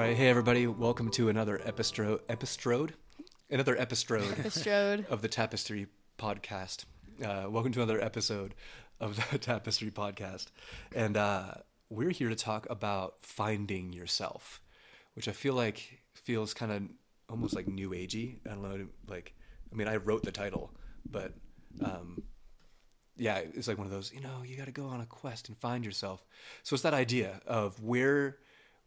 All right, hey everybody, welcome to another episode, episode, another epistrode, Bestrode. of the Tapestry podcast. Uh, welcome to another episode of the Tapestry podcast, and uh, we're here to talk about finding yourself, which I feel like feels kind of almost like new agey. I don't know, like I mean, I wrote the title, but um, yeah, it's like one of those, you know, you got to go on a quest and find yourself. So it's that idea of where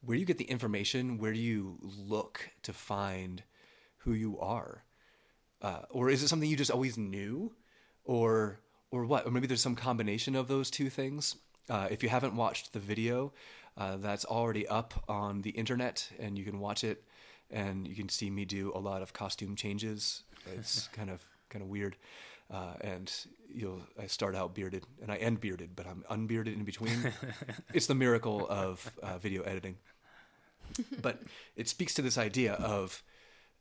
where do you get the information? Where do you look to find who you are? Uh, or is it something you just always knew? Or or what? Or maybe there's some combination of those two things. Uh, if you haven't watched the video, uh, that's already up on the internet, and you can watch it, and you can see me do a lot of costume changes. It's kind of kind of weird, uh, and you'll I start out bearded and I end bearded, but I'm unbearded in between. it's the miracle of uh, video editing. but it speaks to this idea of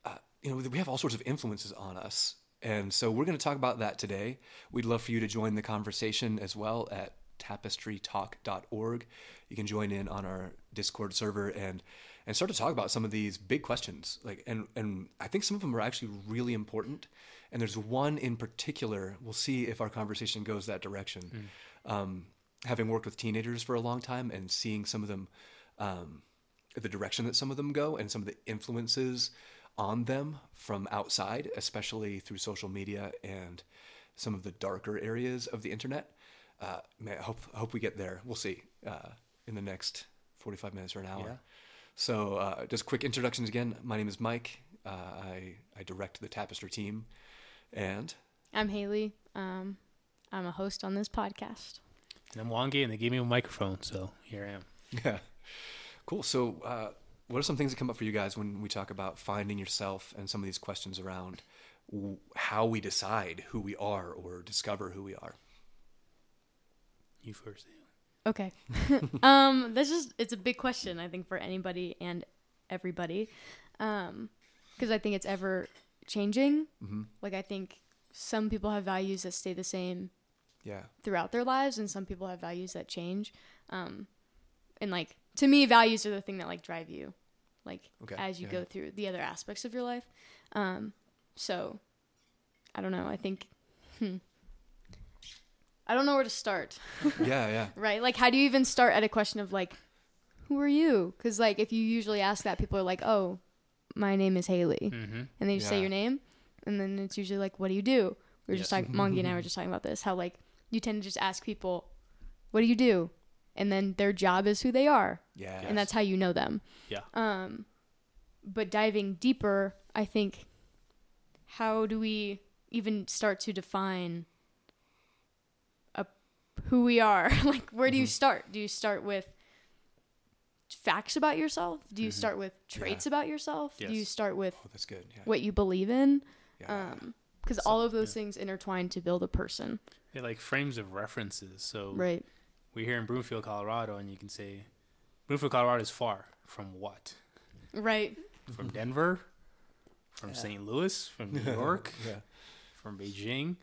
uh, you know we have all sorts of influences on us. And so we're going to talk about that today. We'd love for you to join the conversation as well at tapestrytalk.org you can join in on our discord server and and start to talk about some of these big questions. Like and and i think some of them are actually really important. And there's one in particular. We'll see if our conversation goes that direction. Um, having worked with teenagers for a long time and seeing some of them um, the direction that some of them go and some of the influences on them from outside, especially through social media and some of the darker areas of the internet. Uh, man, I hope, I hope we get there. We'll see uh, in the next 45 minutes or an hour. Yeah. So, uh, just quick introductions again. My name is Mike. Uh, I, I direct the Tapestry team. And I'm Haleigh. Um, I'm a host on this podcast. And I'm Mwangi, and they gave me a microphone, so here I am. Yeah. Cool. So, uh, what are some things that come up for you guys when we talk about finding yourself and some of these questions around w- how we decide who we are or discover who we are? You first. Okay. um, this is it's a big question I think for anybody and everybody, um, because I think it's ever changing. Mhm. Like I think some people have values that stay the same Yeah. throughout their lives, and some people have values that change. Um, and like to me, values are the thing that like drive you, like Okay, as you yeah. go through the other aspects of your life. Um, so I don't know. I think. Hmm. I don't know where to start. Yeah. Yeah. Right? Like, how do you even start at a question of like, who are you? Because like, if you usually ask that, people are like, oh, my name is Haleigh, Mm-hmm. and they just say your name, and then it's usually like, what do you do? We were just Yes. talking, Mwangi and I were just talking about this, how like you tend to just ask people, what do you do, and then their job is who they are, Yeah. and that's how you know them. Yeah. Um, but diving deeper, I think, how do we even start to define a who we are? like, where do you start? Do you start with facts about yourself? Do you start with traits about yourself? Do you start with Oh, that's good. Yeah. what you believe in? yeah. Um, because So- all of those yeah. things intertwine to build a person, They're like frames of references. So right? We're here in Broomfield, Colorado, and you can say, Broomfield, Colorado is far from what? Right. From Denver, from Yeah. St. Louis, from New York, yeah. from Beijing.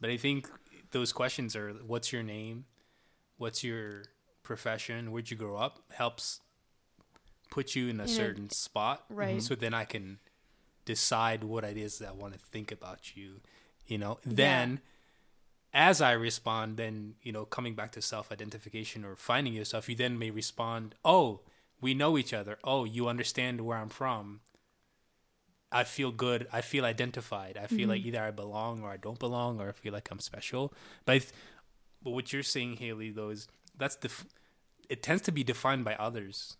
But I think those questions are what's your name? What's your profession? Where'd you grow up? Helps put you in a In a- certain spot. Right. So then I can decide what it is that I want to think about you. You know, then as I respond, then, you know, coming back to self identification or finding yourself, you then may respond, Oh, we know each other. Oh, you understand where I'm from. I feel good. I feel identified. I feel like either I belong or I don't belong, or I feel like I'm special. But, I th- but what you're saying, Haleigh, though, is that's the. it tends to be defined by others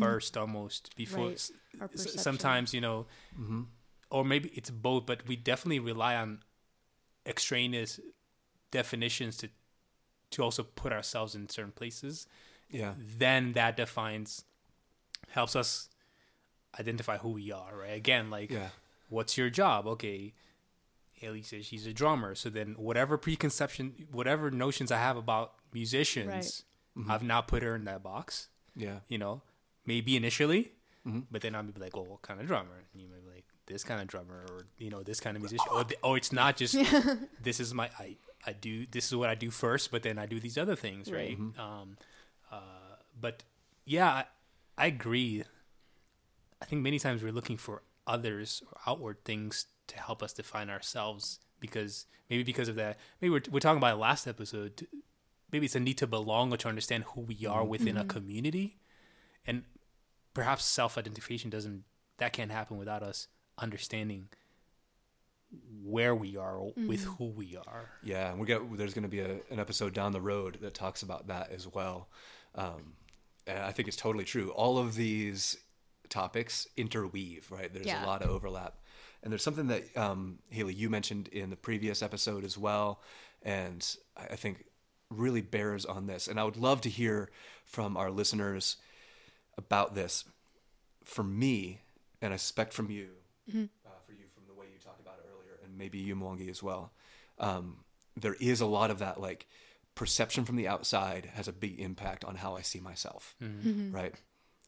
first, almost before. Right. s- Our s- perception. sometimes you know, Mm-hmm. or maybe it's both, but we definitely rely on extraneous definitions to to also put ourselves in certain places. Yeah. Then that defines helps us identify who we are, right? Again, like Yeah. what's your job? Okay, Haleigh says she's a drummer. So then whatever preconception, whatever notions I have about musicians, Mhm. I've now put her in that box. Yeah. You know, maybe initially, Mhm. but then I'll be like, well, what kind of drummer? And you may be like, this kind of drummer, or you know, this kind of musician, or, th- or it's not just this is my I I do this is what I do first, but then I do these other things, right? Right. Um, uh, but yeah, I, I agree. I think many times we're looking for others or outward things to help us define ourselves because maybe because of that maybe we're, we're talking about last episode maybe it's a need to belong or to understand who we are within a community. And perhaps self-identification doesn't that can't happen without us understanding where we are with who we are Yeah, and we got there's going to be a, an episode down the road that talks about that as well. Um, and I think it's totally true. All of these topics interweave, right? There's Yeah. a lot of overlap, and there's something that um, Haleigh you mentioned in the previous episode as well, and I I think really bears on this. And I would love to hear from our listeners about this. For me, and I suspect from you, uh, for you from the way you talked about it earlier, and maybe you, Mwangi, as well. Um, there is a lot of that, like perception from the outside has a big impact on how I see myself, right?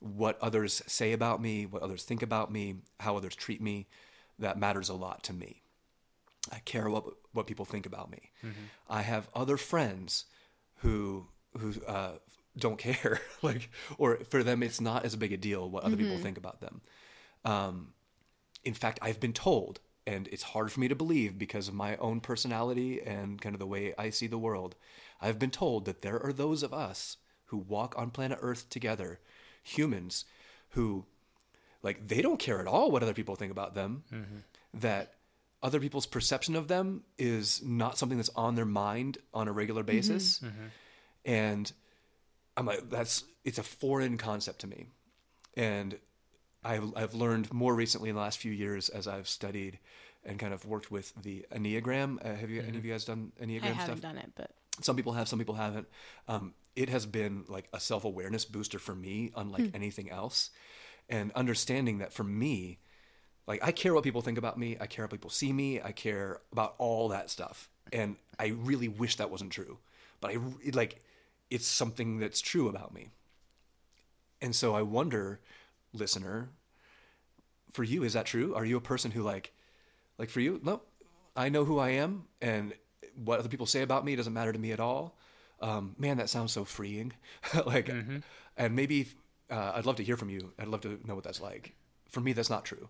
What others say about me, what others think about me, how others treat me, that matters a lot to me. I care what what people think about me. I have other friends who who uh, don't care, like, or for them it's not as big a deal what other people think about them. Um, in fact, I've been told, and it's hard for me to believe because of my own personality and kind of the way I see the world. I've been told that there are those of us who walk on planet Earth together, humans, who, like, they don't care at all what other people think about them. Mm-hmm. That other people's perception of them is not something that's on their mind on a regular mm-hmm. basis. Mm-hmm. And I'm like, that's it's a foreign concept to me. And I've, I've learned more recently in the last few years as I've studied and kind of worked with the Enneagram. Uh, have you any of you guys done Enneagram I haven't stuff? done it, but Some people have, some people haven't. Um, it has been like a self awareness booster for me, unlike anything else. And understanding that for me, like I care what people think about me, I care how people see me, I care about all that stuff. And I really wish that wasn't true, but I it, like it's something that's true about me. And so I wonder, listener, for you, is that true? Are you a person who like, like for you, no, I know who I am, and what other people say about me doesn't matter to me at all. Um, man, that sounds so freeing. like, and maybe uh, I'd love to hear from you. I'd love to know what that's like. For me, that's not true.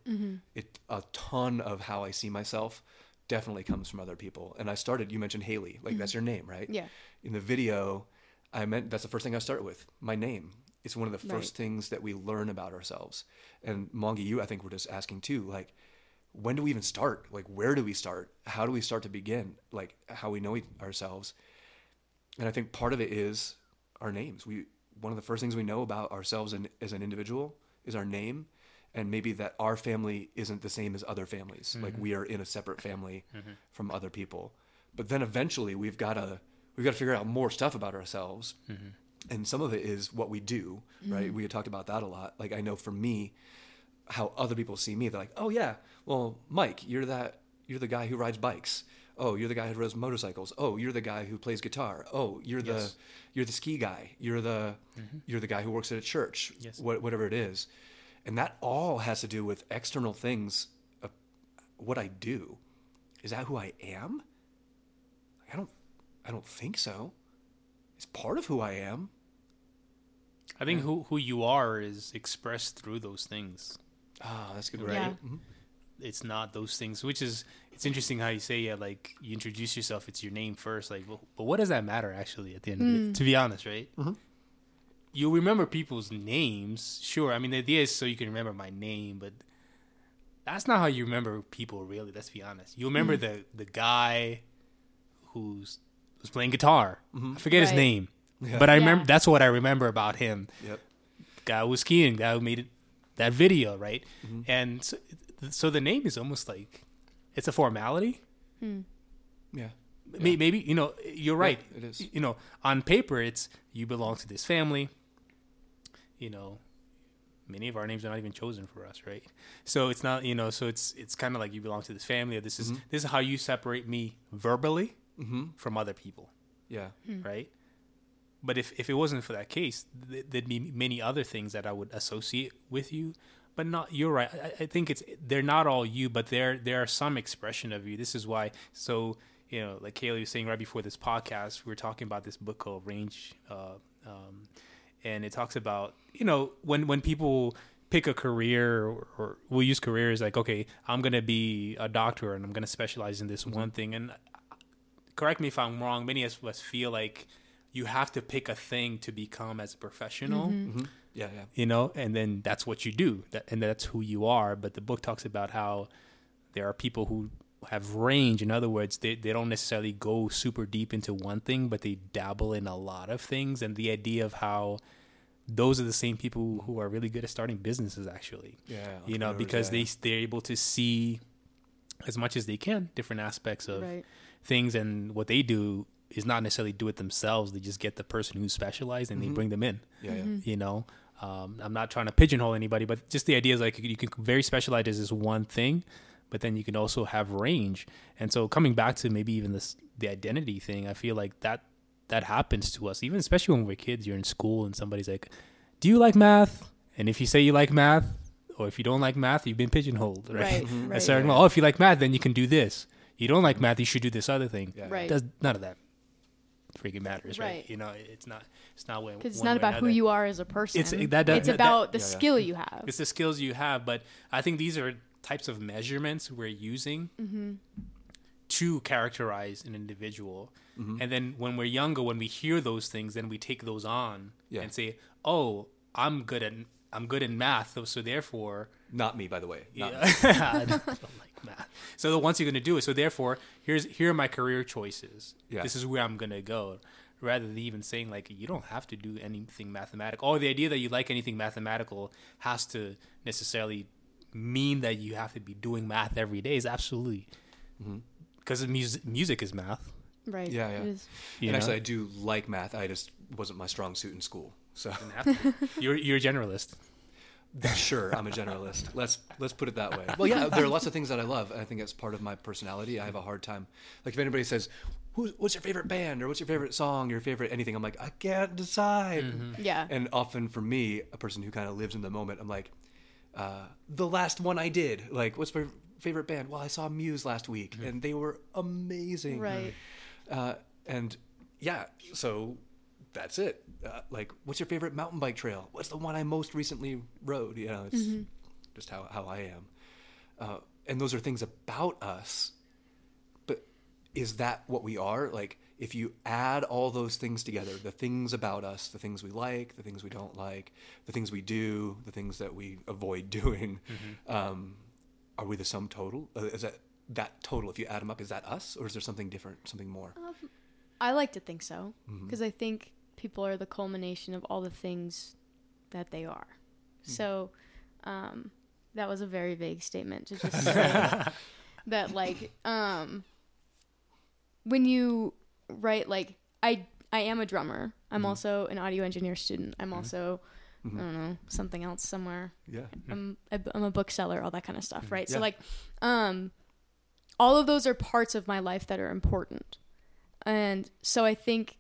It a ton of how I see myself definitely comes from other people. And I started. You mentioned Haleigh, like that's your name, right? Yeah. In the video, I meant that's the first thing I start with. My name. It's one of the first Right. things that we learn about ourselves. And Mwangi, you, I think we're just asking too, like, when do we even start? Like, where do we start? How do we start to begin? Like, how we know e- ourselves. And I think part of it is our names. We one of the first things we know about ourselves and as an individual is our name, and maybe that our family isn't the same as other families. Like mm-hmm. we are in a separate family mm-hmm. from other people. But then eventually we've got to we've got to figure out more stuff about ourselves. Mm-hmm. And some of it is what we do, right? Mm-hmm. We had talked about that a lot. Like I know for me, how other people see me, they're like, "Oh yeah, well, Mike, you're that you're the guy who rides bikes. Oh, you're the guy who rides motorcycles. Oh, you're the guy who plays guitar. Oh, you're the you're the ski guy. You're the mm-hmm. you're the guy who works at a church. Yes. What, whatever it is, and that all has to do with external things. Of what I do, is that who I am? I don't I don't think so. It's part of who I am. I think who who you are is expressed through those things. Ah, that's a good. Right. Yeah. Mhm. It's not those things, which is it's interesting how you say yeah, like you introduce yourself, it's your name first, like, well, but what does that matter actually at the end of it? To be honest, right? You'll remember people's names, sure. I mean, the idea is so you can remember my name, but that's not how you remember people really. Let's be honest. You remember the the guy who's who's playing guitar. I forget his name, Yeah. but I Yeah. remember that's what I remember about him Yep. guy who was skiing, guy who made it, that video, right? Mm-hmm. And so, so the name is almost like it's a formality. Yeah. May Maybe you know you're right. it is. You know, on paper, it's you belong to this family. You know, many of our names are not even chosen for us, right? So it's not you know. So it's it's kind of like you belong to this family. Or this is Mm-hmm. this is how you separate me verbally Mhm. from other people Yeah. right? But if, if it wasn't for that case, th- there'd be many other things that I would associate with you. But not you're right. I, I think it's they're not all you, but there there are some expression of you. This is why. So you know, like Haleigh was saying right before this podcast, we were talking about this book called Range, uh, um, and it talks about you know when when people pick a career or, or we'll use careers like okay i'm gonna be a doctor and i'm gonna specialize in this one thing and uh, correct me if i'm wrong many of us feel like you have to pick a thing to become as a professional hmm Yeah, yeah. you know and then that's what you do. That, and that's who you are. But the book talks about how there are people who have range. In other words they, they don't necessarily go super deep into one thing but they dabble in a lot of things. And the idea of how those are the same people who are really good at starting businesses actually. Yeah, you know entrepreneurs, because yeah, they they're able to see as much as they can different aspects of Right. things and what they do is not necessarily do it themselves they just get the person who's specialized and they Mhm. bring them in yeah, yeah. Mm-hmm. you know um, i'm not trying to pigeonhole anybody but just the idea is like you can very specialize as this one thing but then you can also have range and so coming back to maybe even this the identity thing i feel like that that happens to us even especially when we're kids you're in school and somebody's like do you like math and if you say you like math or if you don't like math you've been pigeonholed right, Right. Mhm. a Right. certain oh if you like math then you can do this you don't like math you should do this other thing Yeah, Right. does none of that freaking matters right, Right. you know it's not it's not when Because it's not way or about who you are as a person. It's- that does- it's that- about the yeah, yeah. skill you have. it's the skills you have but i think these are types of measurements we're using Mm-hmm. to characterize an individual Mhm. and then when we're younger when we hear those things then we take those on Yeah. and say oh i'm good at i'm good in math so- so therefore Not me, by the way. Not yeah, I don't like math. So the once you're going to do it, so therefore, here's here are my career choices. Yeah. This is where I'm going to go. Rather than even saying like you don't have to do anything mathematical, or the idea that you like anything mathematical has to necessarily mean that you have to be doing math every day is absolutely Mhm. because music music is math. Right. Yeah, yeah. It is. And know? actually, I do like math. I just wasn't my strong suit in school. So Doesn't have to be. you're you're a generalist. sure, I'm a generalist. Let's let's put it that way. Well, yeah, there are lots of things that I love. and I think that's part of my personality. I have a hard time. Like if anybody says, Who's, "What's your favorite band?" or "What's your favorite song?" your favorite anything, I'm like, I can't decide. Yeah. And often for me, a person who kind of lives in the moment, I'm like, uh, the last one I did. Like, what's my favorite band? Well, I saw Muse last week, and they were amazing. Right. Uh, and yeah, so that's it. Uh, like, what's your favorite mountain bike trail? What's the one I most recently rode? You know, it's just how, how I am. Uh, and those are things about us. But is that what we are? Like, if you add all those things together, the things about us, the things we like, the things we don't like, the things we do, the things that we avoid doing, um, are we the sum total? Uh, is that that total? If you add them up, is that us, or is there something different, something more? I like to think so because I think people are the culmination of all the things that they are. Hmm. So, um, that was a very vague statement to just say that, like, um, when you write, like, I I am a drummer. I'm Mhm. also an audio engineer student. I'm also Mhm. I don't know something else somewhere. Yeah. I'm a, I'm a bookseller, all that kind of stuff, Mhm. right? Yeah. So like, um, all of those are parts of my life that are important, and so I think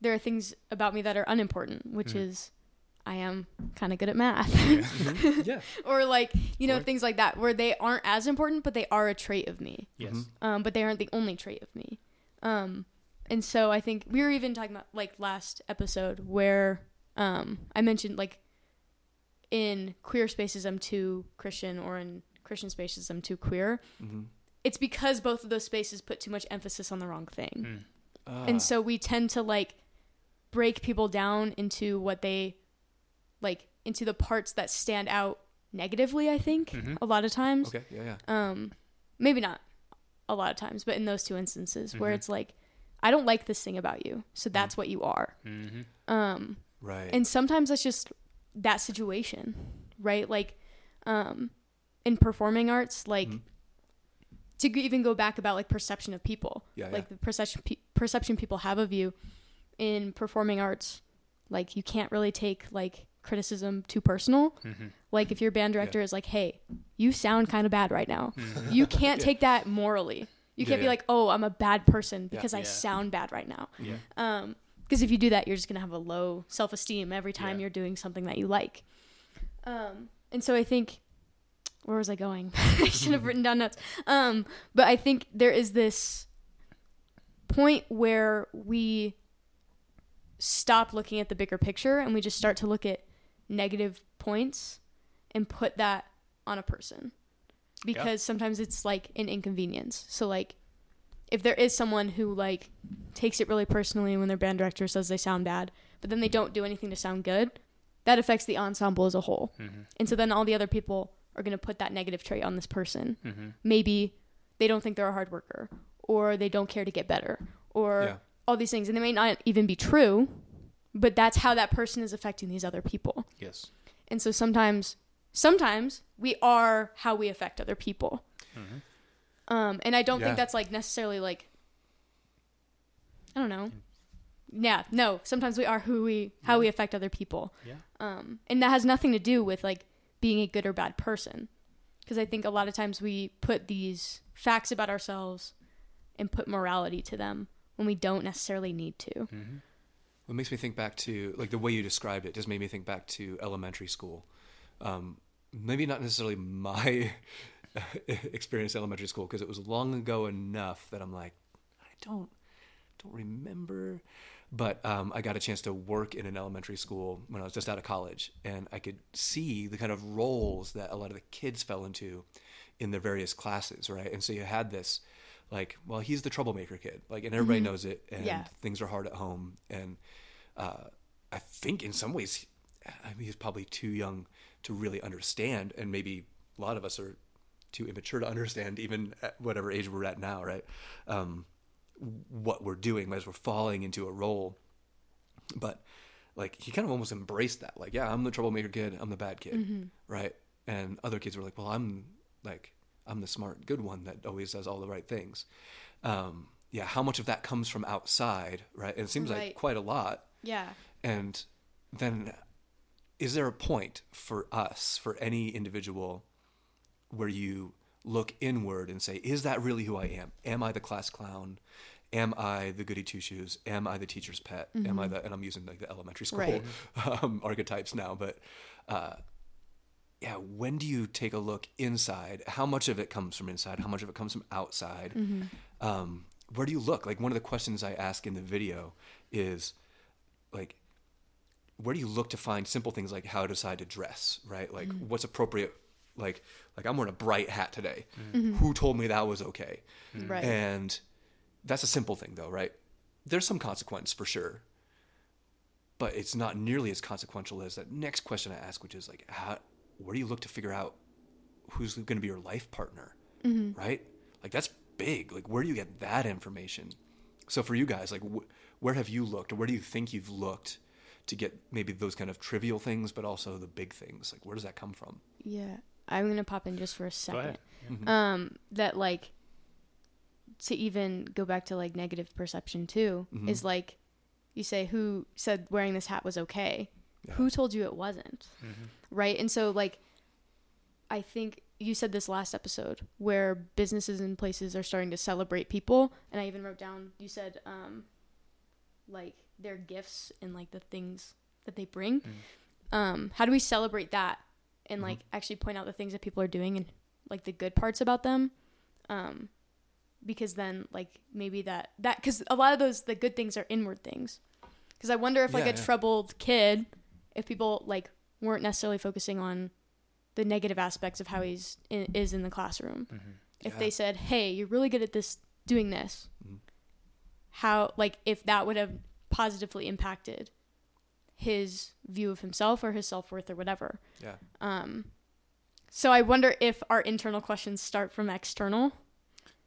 there are things about me that are unimportant, which Mhm. is I am kind of good at math, Mhm. yeah. or like you know Right. things like that, where they aren't as important, but they are a trait of me. yes. Mhm. Um, but they aren't the only trait of me. Um, and so I think we were even talking about like last episode where um, I mentioned like in queer spaces I'm too Christian or in Christian spaces I'm too queer. hmm It's because both of those spaces put too much emphasis on the wrong thing. Mm. Ah. And so we tend to like break people down into what they like into the parts that stand out negatively, I think, Mhm. a lot of times okay, yeah, yeah. um maybe not a lot of times but in those two instances where Mhm. it's like i don't like this thing about you so that's what you are hmm um Right. and sometimes that's just that situation right like um in performing arts like Mhm. to even go back about like perception of people Yeah, like yeah. the perception pe- perception people have of you in performing arts like you can't really take like criticism too personal hmm like if your band director is like hey you sound kind of bad right now Mhm. you can't Yeah. take that morally. You can't be yeah. like, "Oh, I'm a bad person Yeah. because I Yeah. sound bad right now." Yeah. Um, because if you do that, you're just gonna have a low self-esteem every time Yeah. you're doing something that you like. Um, and so I think, where was I going? I should have written down notes. Um, but I think there is this point where we stop looking at the bigger picture and we just start to look at negative points and put that on a person because sometimes it's like an inconvenience. So like if there is someone who like takes it really personally when their band director says they sound bad, but then they don't do anything to sound good, that affects the ensemble as a whole. Mm-hmm. And so then all the other people are going to put that negative trait on this person. Mm-hmm. Maybe they don't think they're a hard worker or they don't care to get better or Yeah. All these things and they may not even be true, but that's how that person is affecting these other people. Yes. And so sometimes sometimes we are how we affect other people. Um, and I don't Yeah. think that's like necessarily like I don't know. Yeah, no. Sometimes we are who we how we affect other people. Yeah. Um, and that has nothing to do with like being a good or bad person. Because I think a lot of times we put these facts about ourselves and put morality to them when we don't necessarily need to. Mm-hmm. It makes me think back to like the way you described it. Just made me think back to elementary school. Um, maybe not necessarily my experience elementary school because it was long ago enough that I'm like, I don't don't remember. But um, I got a chance to work in an elementary school when I was just out of college, and I could see the kind of roles that a lot of the kids fell into in their various classes, right? And so you had this, like, well, he's the troublemaker kid, like, and everybody knows it, and Yeah. things are hard at home, and uh, I think in some ways, I mean, he's probably too young to really understand, and maybe a lot of us are too immature to understand, even at whatever age we're at now, right? Um, what we're doing as we're falling into a role. But like he kind of almost embraced that. Like, yeah, I'm the troublemaker kid, I'm the bad kid, right? And other kids were like, well, I'm like I'm the smart, good one that always does all the right things. Um, yeah, how much of that comes from outside, right? And it seems Right. like quite a lot. Yeah. And then, is there a point for us, for any individual, where you look inward and say, is that really who I am? Am I the class clown? Am I the goody two shoes? Am I the teacher's pet? Am I the, and I'm using like the elementary school Right. um, archetypes now, but uh, yeah, when do you take a look inside? How much of it comes from inside? How much of it comes from outside? Mm-hmm. Um, where do you look? Like one of the questions I ask in the video is like, where do you look to find simple things like how to decide to dress, right? Like mm-hmm. what's appropriate? Like, like I'm wearing a bright hat today. Mm-hmm. Who told me that was okay? Right. And that's a simple thing though, right? There's some consequence for sure. But it's not nearly as consequential as that next question I ask, which is like, how, where do you look to figure out who's going to be your life partner? Right? Like that's big. Like where do you get that information? So for you guys, like wh- where have you looked or where do you think you've looked to get maybe those kind of trivial things, but also the big things? Like where does that come from? Yeah. I'm going to pop in just for a Go second. ahead. um that like to even go back to like negative perception too Mhm. is like you say who said wearing this hat was okay Yeah. who told you it wasn't? Mm-hmm. right? And so like i think you said this last episode where businesses and places are starting to celebrate people and i even wrote down you said um like their gifts and like the things that they bring. Um how do we celebrate that and like actually point out the things that people are doing and like the good parts about them? Um because then like maybe that that because a lot of those the good things are inward things. Because i wonder if like Yeah, a yeah. troubled kid if people like weren't necessarily focusing on the negative aspects of how he's in, is in the classroom Mm-hmm. if Yeah. they said hey you're really good at this doing this Mhm. how like if that would have positively impacted his view of himself or his self-worth or whatever Yeah. um so i wonder if our internal questions start from external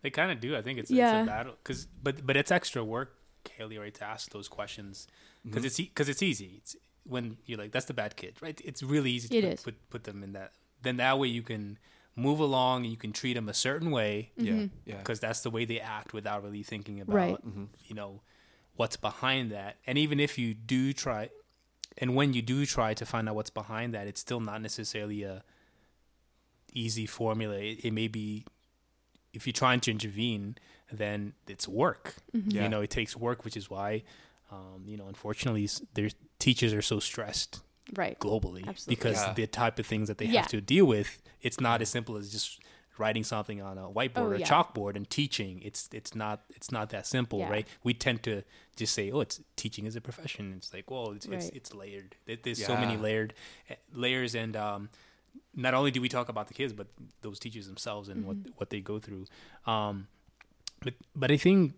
They kind of do. I think it's, Yeah. it's a battle because, but but it's extra work, Haleigh, right, to ask those questions because it's because it's easy. It's when you're like, that's the bad kid, right? It's really easy to It put, is. put put them in that. Then that way you can move along. and You can treat them a certain way mm-hmm. Yeah. Yeah. because that's the way they act without really thinking about Right. Mm-hmm. you know what's behind that. And even if you do try, and when you do try to find out what's behind that, it's still not necessarily a easy formula. It, it may be if you're trying to intervene, then it's work. Mm-hmm. Yeah. You know, it takes work, which is why, um, you know, unfortunately, their teachers are so stressed right globally Absolutely. because Yeah. the type of things that they Yeah. have to deal with, it's not as simple as just writing something on a whiteboard Oh, or a yeah. chalkboard and teaching. It's it's not it's not that simple, Yeah. right? We tend to just say, "Oh, it's teaching is a profession." It's like, well, it's it's, Right. it's layered. There- There's so many layered eh, layers and um, not only do we talk about the kids, but those teachers themselves and what what they go through. Um, but but I think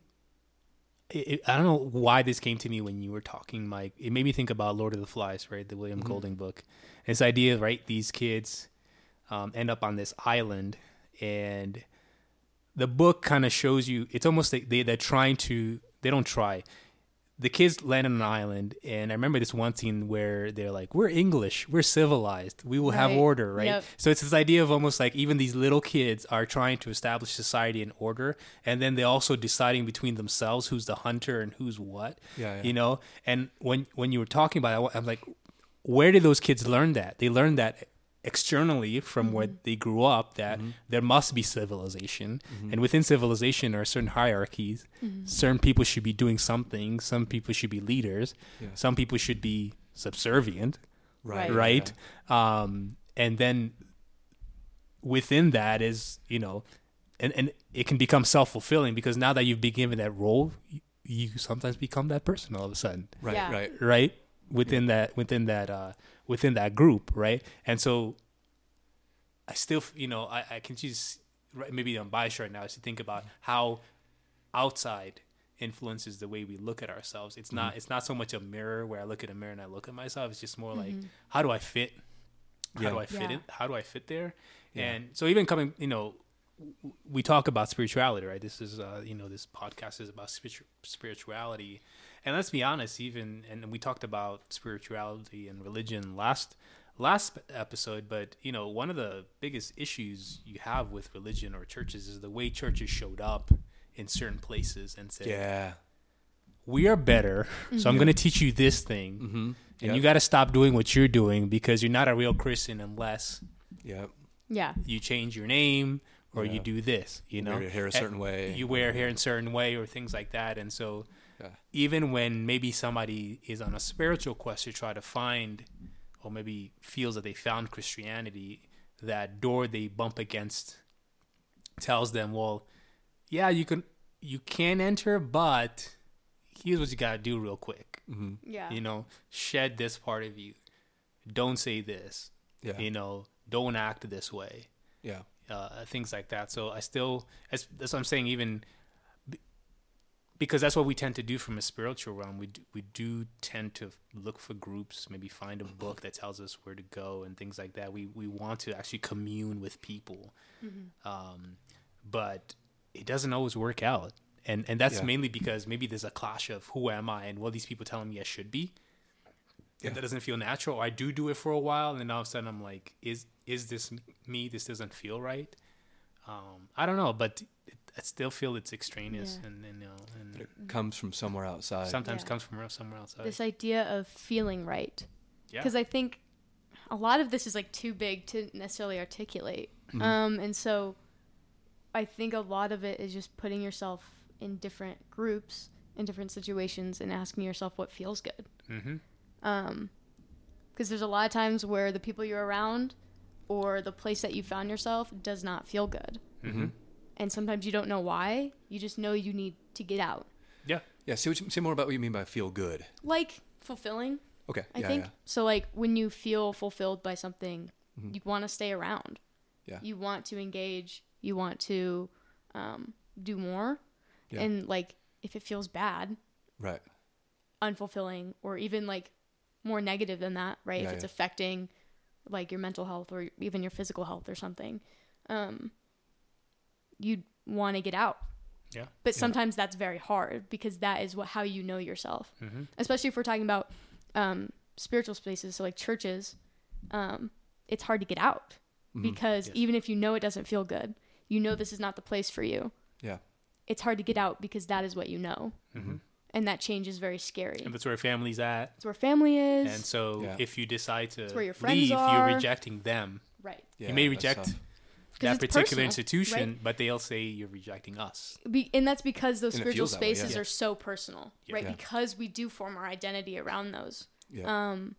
it, I don't know why this came to me when you were talking, Mike. It made me think about Lord of the Flies, right? The William Golding book. This idea, right? These kids um, end up on this island, and the book kind of shows you. It's almost like they they're trying to. They don't try the kids land on an island and i remember this one scene where they're like we're english we're civilized we will have order right Yep. so it's this idea of almost like even these little kids are trying to establish society and order and then they're also deciding between themselves who's the hunter and who's what Yeah, yeah. you know and when when you were talking about it i'm like where did those kids learn that they learned that externally from where they grew up that Mm-hmm. there must be civilization. And within civilization are certain hierarchies. Certain people should be doing something. Some people should be leaders. Yeah. some people should be subservient Right. right. um and then within that is you know and and it can become self-fulfilling because now that you've been given that role you, you sometimes become that person all of a sudden. Right, Yeah. right. right? Within that within that uh within that group right? And so i still you know i, I can just maybe i'm biased right now is to think about how outside influences the way we look at ourselves. It's not it's not so much a mirror where i look at a mirror and i look at myself. It's just more like how do i fit? How Yeah. do i fit Yeah. it how do i fit there? Yeah. and so even coming you know we talk about spirituality, right? This is, uh, you know, this podcast is about spiritu- spirituality, and let's be honest, even and we talked about spirituality and religion last last episode, but you know, one of the biggest issues you have with religion or churches is the way churches showed up in certain places and said, Yeah. "We are better, so I'm going to teach you this thing, Mm-hmm. and you got to stop doing what you're doing because you're not a real Christian unless." Yeah. Yeah. you change your name or you do this you know Wear your hair a And certain way. you wear hair in a certain way or things like that and so Yeah. even when maybe somebody is on a spiritual quest to try to find or maybe feels that they found christianity that door they bump against tells them well yeah you can you can enter but here's what you got to do real quick Mm-hmm. Yeah. you know shed this part of you don't say this Yeah. you know don't act this way Yeah. uh, things like that. So I still, as, that's what I'm saying, even be- because that's what we tend to do from a spiritual realm. We do, we do tend to look for groups, maybe find a book that tells us where to go and things like that. We we want to actually commune with people, um, but it doesn't always work out. And and that's Yeah. mainly because maybe there's a clash of who am I and what these people telling me I should be. Yeah. And that doesn't feel natural. I do do it for a while, and then all of a sudden I'm like, is is this me? This doesn't feel right. Um, I don't know, but it, I still feel it's extraneous, Yeah. and, and you know, and But it comes from somewhere outside. sometimes Yeah. comes from somewhere else. This idea of feeling right. yeah, Because I think a lot of this is like too big to necessarily articulate. Mm-hmm. Um, and so I think a lot of it is just putting yourself in different groups, in different situations, and asking yourself what feels good. hmm Um, because there's a lot of times where the people you're around or the place that you found yourself does not feel good. hmm And sometimes you don't know why. You just know you need to get out. yeah, Yeah. Say, what you, say more about what you mean by feel good. Like fulfilling, Okay. I yeah, think. Yeah. So, like, when you feel fulfilled by something, you want to stay around. Yeah. You want to engage. You want to um, do more. Yeah. And, like, if it feels bad, Right. unfulfilling, or even like more negative than that, right? Yeah, if it's yeah. affecting like your mental health or even your physical health or something, um, you want to get out. yeah, But Yeah. sometimes that's very hard because that is what how you know yourself. hmm Especially if we're talking about um, spiritual spaces, so like churches, um, it's hard to get out Mhm. because Yes. even if you know it doesn't feel good, you know this is not the place for you. Yeah. It's hard to get out because that is what you know, hmm and that change is very scary. and that's where family's at. It's where family is. And so, Yeah. if you decide to where your friends leave, are. you're rejecting them. right. Yeah. you may reject tough. That particular personal, institution, but they'll say you're rejecting us. Be, and that's because those And spiritual feels that way, spaces yeah. are so personal, Yeah. right? Yeah. Because we do form our identity around those. Yeah. Um,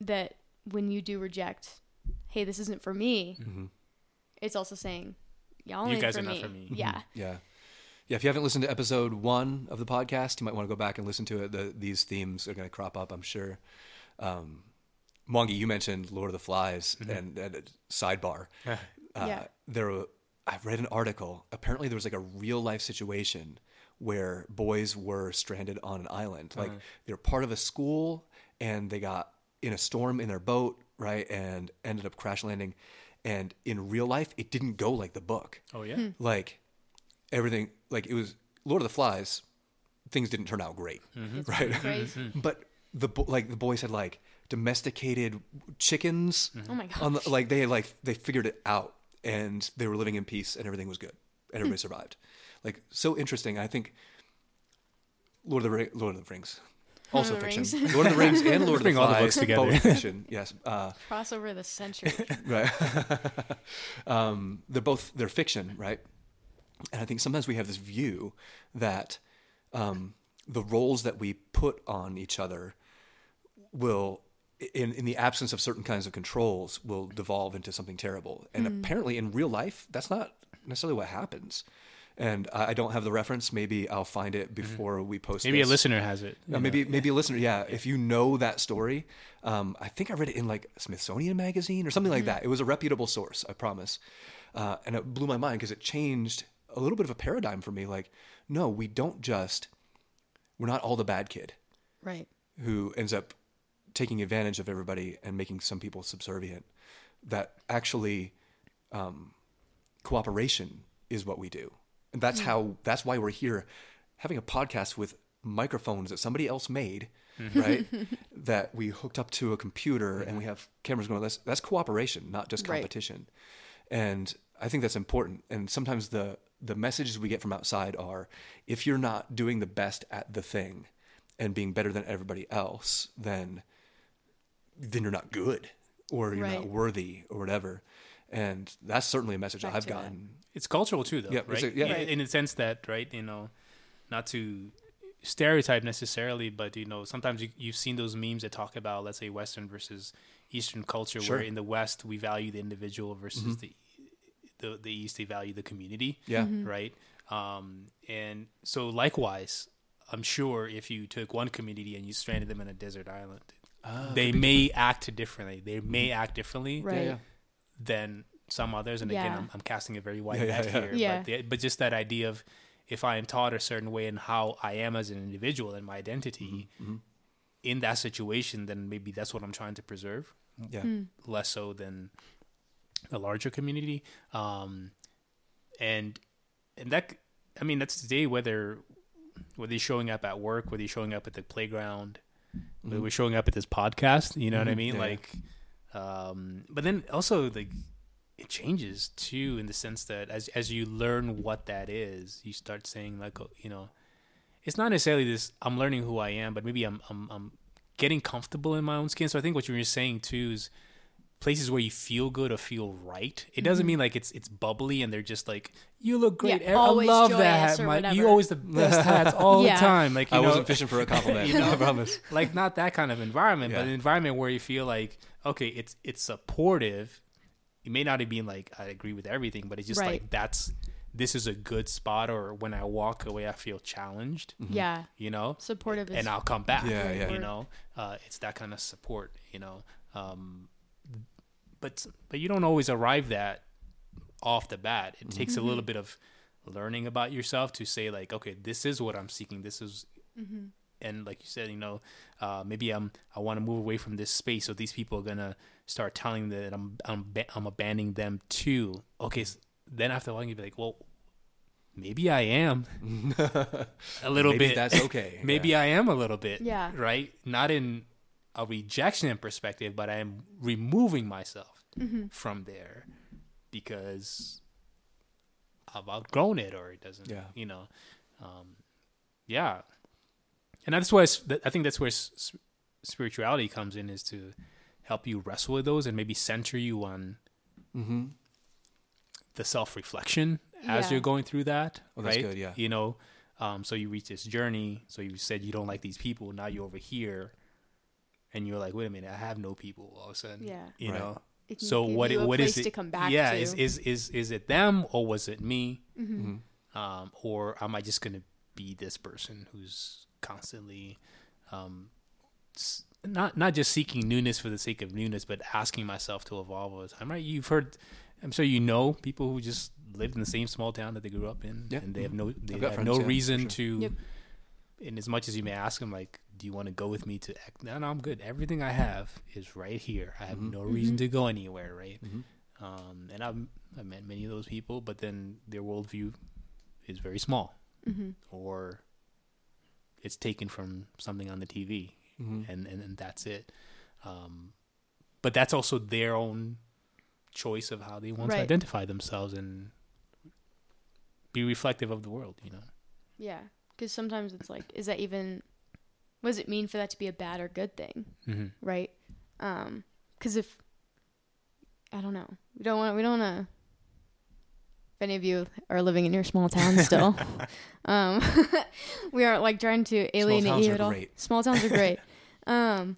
that when you do reject, hey, this isn't for me. Mhm. It's also saying, y'all You ain't guys for are not me. for me. Yeah, Yeah. Yeah, if you haven't listened to episode one of the podcast, you might want to go back and listen to it. The, these themes are going to crop up, I'm sure. Um, Mwangi, you mentioned Lord of the Flies, and, and uh, sidebar. Uh, Yeah. There, were- I read an article. Apparently, there was like a real life situation where boys were stranded on an island. Like uh-huh. they were part of a school, and they got in a storm in their boat, right, and ended up crash landing. And in real life, it didn't go like the book. Oh yeah. Hmm. Like everything, like it was Lord of the Flies. Things didn't turn out great, It's mm-hmm. right? Crazy. Mm-hmm. but the like the boys had like domesticated chickens mm-hmm. Oh my god! like they like they figured it out and they were living in peace and everything was good and everybody survived. Like so interesting. I think lord of the Ring, lord of the rings. Lord also of the fiction. Rings. lord of the rings and lord of the Bring all the books together. both fiction. Yes uh, Crossover of the century. right. Um, they're both they're fiction right? And i think sometimes we have this view that um, the roles that we put on each other will in, in the absence of certain kinds of controls will devolve into something terrible and apparently in real life that's not necessarily what happens and I I don't have the reference. Maybe I'll find it before we post. Maybe a listener has it. Uh, maybe maybe a listener, yeah. If you know that story, um, I think I read it in like Smithsonian magazine or something like that. It was a reputable source, I promise, uh, and it blew my mind because it changed a little bit of a paradigm for me. Like, no, we don't just we're not all the bad kid right. who ends up taking advantage of everybody and making some people subservient. That actually, um, cooperation is what we do, and that's how. That's why we're here, having a podcast with microphones that somebody else made, right? that we hooked up to a computer and we have cameras going. That's that's cooperation, not just Right. competition. And I think that's important. And sometimes the the messages we get from outside are, if you're not doing the best at the thing, and being better than everybody else, then then you're not good or you're not worthy or whatever. And that's certainly a message Back I've to that. gotten. It's cultural too, though, Yeah, right? a- yeah. In, in the sense that, right, you know, not to stereotype necessarily, but you know, sometimes you, you've seen those memes that talk about, let's say, Western versus Eastern culture, Sure. where in the West we value the individual versus the, the the East they value the community, Yeah. right? Um, and so likewise, I'm sure if you took one community and you stranded them in a desert island, Ah, they may act differently. They may act differently Right. yeah. than some others. And again, I'm, I'm casting a very wide Yeah, yeah, net yeah. here. Yeah. But, the, but just that idea of if I am taught a certain way and how I am as an individual and my identity Mm-hmm. in that situation, then maybe that's what I'm trying to preserve, Yeah. less so than a larger community. Um, and and that, I mean, that's today whether whether you're showing up at work, whether you're showing up at the playground, whether we're showing up at this podcast. You know what I Mhm. mean? Mm-hmm. Yeah. Like, um, but then also like it changes too in the sense that as as you learn what that is, you start saying like, oh, you know, it's not necessarily this. I'm learning who I am, but maybe I'm I'm I'm getting comfortable in my own skin. So I think what you were saying too is places where you feel good or feel right. It doesn't mean like it's it's bubbly and they're just like you look great. Yeah, I love that. or Mike. You always the best hats all Yeah. the time. Like you I know, wasn't fishing for a compliment. You know? I promise. like not that kind of environment, but an environment where you feel like okay, it's it's supportive. It may not be like I agree with everything, but it's just Right. like that's this is a good spot. Or when I walk away, I feel challenged. Yeah. You know, Supportive is and I'll come back. Yeah, yeah. You know, uh, it's that kind of support. You know, um, but but you don't always arrive that off the bat. It takes a little bit of learning about yourself to say like, okay, this is what I'm seeking. This is, and like you said, you know, uh, maybe I'm I want to move away from this space, so these people are gonna start telling that I'm I'm I'm abandoning them too. Okay, s then after a while you be like, well, maybe I am a little Maybe bit. that's okay. maybe I am a little bit. Yeah. Right. Not in a rejection perspective, but I am removing myself Mm-hmm. from there because I've outgrown it, or it doesn't. Yeah. You know. Um, yeah. And that's why I think that's where s- s- spirituality comes in is to help you wrestle with those and maybe center you on Mm-hmm. the self reflection as Yeah. you're going through that. Oh, that's right? good, yeah. You know, um, so you reach this journey. So you said you don't like these people. Now you're over here, and you're like, wait a minute, I have no people. All of a sudden, Yeah. You Right. know. It can So give what? you It, a what is place it? to come back yeah. to. Is is is is it them or was it me? Mm-hmm. Um, or am I just gonna be this person who's constantly um, not not just seeking newness for the sake of newness, but asking myself to evolve all the time. Right? You've heard, I'm sure you know people who just lived in the same small town that they grew up in, Yeah. and they have no they I've friends, no yeah, reason sure. to. Yep. In as much as you may ask them, like, do you want to go with me to? Ec-" No, no, I'm good. Everything I have is right here. I have Mhm. no reason to go anywhere. Right? Mhm. Um, and I've I've met many of those people, but then their worldview is very small, Mm-hmm. or it's taken from something on the TV, Mhm. and, and and that's it. Um, but that's also their own choice of how they want to identify themselves and be reflective of the world. You know, Yeah, because sometimes it's like, is that even? What does it mean for that to be a bad or good thing? mm-hmm. right? Um, because if I don't know, we don't want we don't want to. If any of you are living in your small town still, um, we aren't like trying to alienate you at all. great. Small towns are great, um,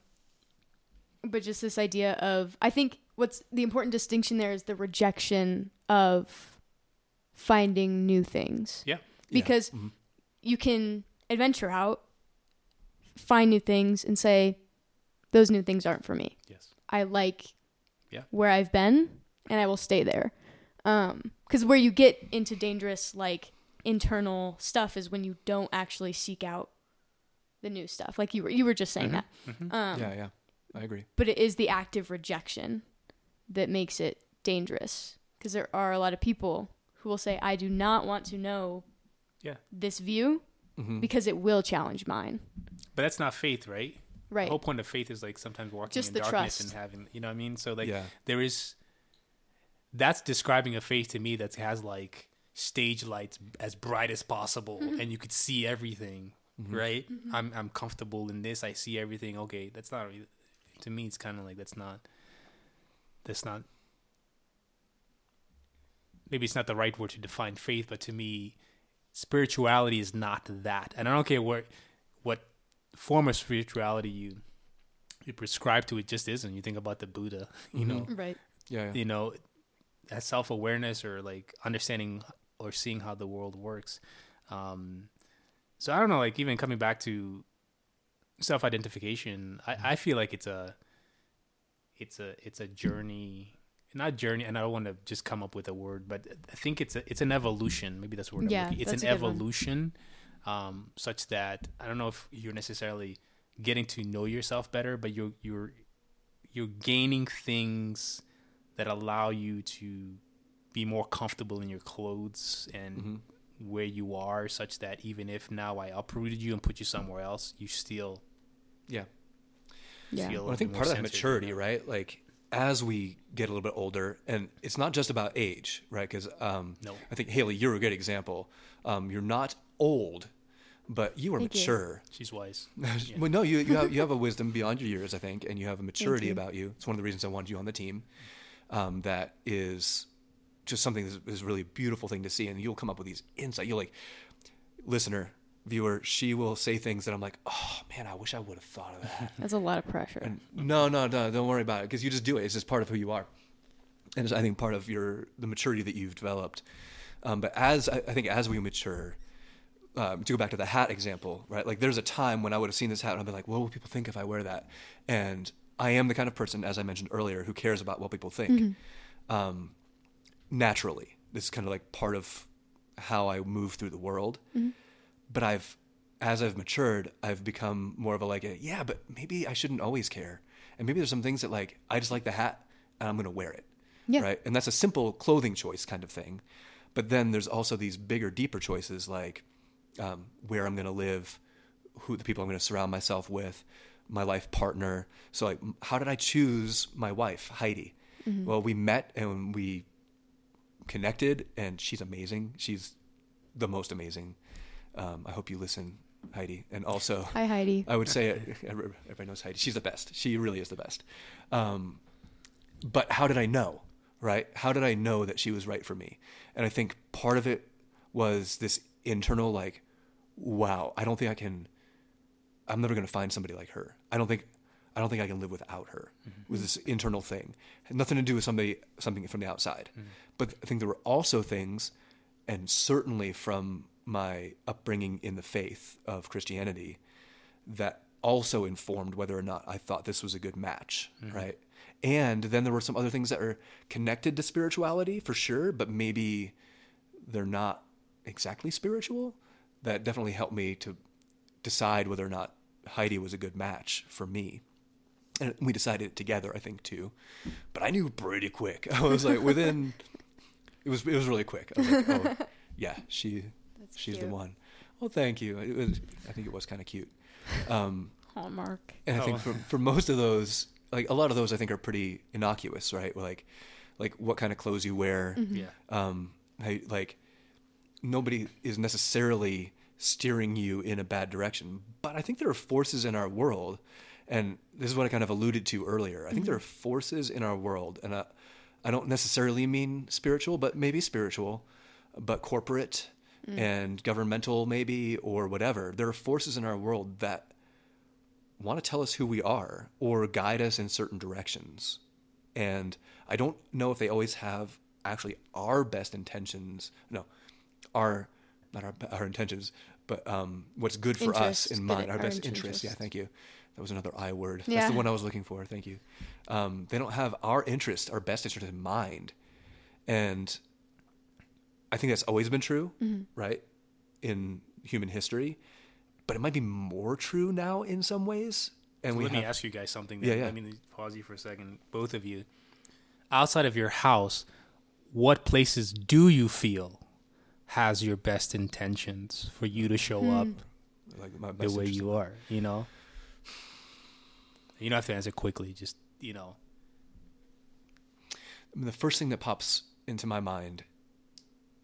but just this idea of I think what's the important distinction there is the rejection of finding new things Yeah. Yeah. because Mhm. you can adventure out, find new things, and say, those new things aren't for me. yes, I like Yeah. where I've been, and I will stay there. Because where you get into dangerous, like internal stuff, is when you don't actually seek out the new stuff. Like you were, you were just saying Mhm. that. Mhm. Um, yeah, yeah, I agree. But it is the active rejection that makes it dangerous. Because there are a lot of people who will say, "I do not want to know Yeah. this view Mhm. because it will challenge mine." but that's not faith, right? Right. The whole point of faith is like sometimes walking Just in the darkness trust. and having, you know what I mean? So like yeah, there is that's describing a faith to me that has like stage lights as bright as possible Mm-hmm. and you could see everything right i'm i'm comfortable in this i see everything okay that's not really to me it's kind of like that's not that's not maybe it's not the right word to define faith but to me spirituality is not that. And i don't care what what form of spirituality you you prescribe to it just isn't. You think about the buddha you know? Right. yeah, yeah. you know that self-awareness or like understanding or seeing how the world works. Um so i don't know like even coming back to self-identification i i feel like it's a it's a it's a journey not journey and i don't want to just come up with a word but i think it's a it's an evolution maybe that's the word Yeah, it's an a good one. evolution um such that i don't know if you're necessarily getting to know yourself better but you're you're you're gaining things that allow you to be more comfortable in your clothes and Mhm. where you are such that even if now I uprooted you and put you somewhere else, you still yeah. Yeah. Well, I think part of that maturity, right? Like as we get a little bit older, and it's not just about age, right? Because um, No. I think Haleigh, you're a good example. Um, you're not old, but you are Thank you. mature. She's wise. well, no, you you have you have a wisdom beyond your years, I think, and you have a maturity you. about you. It's one of the reasons I wanted you on the team. Um, that is just something that is really a beautiful thing to see, and you'll come up with these insights. You'll like, listener, viewer, she will say things that I'm like, oh man, I wish I would have thought of that. That's a lot of pressure. And no, no, no, don't worry about it because you just do it. It's just part of who you are, and it's, I think part of your the maturity that you've developed. Um, but as I, I think as we mature, um, to go back to the hat example, right? Like there's a time when I would have seen this hat and I'd be like, what will people think if I wear that? And I am the kind of person, as I mentioned earlier, who cares about what people think. Um, naturally, this is kind of like part of how I move through the world. But I've, as I've matured, I've become more of a like, a, yeah, but maybe I shouldn't always care. And maybe there's some things that like, I just like the hat and I'm going to wear it. Yeah. Right. And that's a simple clothing choice kind of thing. But then there's also these bigger, deeper choices like um, where I'm going to live, who the people I'm going to surround myself with, my life partner. So, like, how did I choose my wife, Heidi? Well, we met and we connected, and she's amazing. She's the most amazing. Um, I hope you listen, Heidi. And also, Hi, Heidi. I would say everybody knows Heidi. She's the best. She really is the best. Um, but how did I know? Right? How did I know that she was right for me? And I think part of it was this internal, like, wow, I don't think I can. I'm never going to find somebody like her. I don't think. I don't think I can live without her. It was this internal thing, had nothing to do with somebody something from the outside. But I think there were also things, and certainly from my upbringing in the faith of Christianity, that also informed whether or not I thought this was a good match, mm-hmm. right? And then there were some other things that are connected to spirituality for sure, but maybe they're not exactly spiritual. That definitely helped me to decide whether or not Heidi was a good match for me. And we decided it together, I think too. But I knew pretty quick. I was like within it was it was really quick. I was like, oh yeah, she That's she's the cute. one. Well, thank you. It was I think it was kind of cute. Um, Hallmark. and I think Oh. for for most of those, like a lot of those, I think are pretty innocuous, right? Like like what kind of clothes you wear. Yeah. Um, how, like nobody is necessarily steering you in a bad direction, but I think there are forces in our world, and this is what I kind of alluded to earlier. I think there are forces in our world, and I, I don't necessarily mean spiritual, but maybe spiritual, but corporate and governmental, maybe or whatever. There are forces in our world that want to tell us who we are or guide us in certain directions. And I don't know if they always have actually our best intentions. No, our not our our intentions, but um, what's good for us in mind, our our best interests. interests. Yeah, thank you. That was another I word. That's the one I was looking for. Thank you. Um, they don't have our interest, our best interest in mind, and I think that's always been true, Mm-hmm. right, in human history. But it might be more true now in some ways. And we Let me ask you guys something. Yeah, Then. yeah. Let me pause you for a second, both of you. Outside of your house, what places do you feel has your best intentions for you to show Hmm. up like my the way you are? You know, you don't have to answer quickly. Just you know, I mean, the first thing that pops into my mind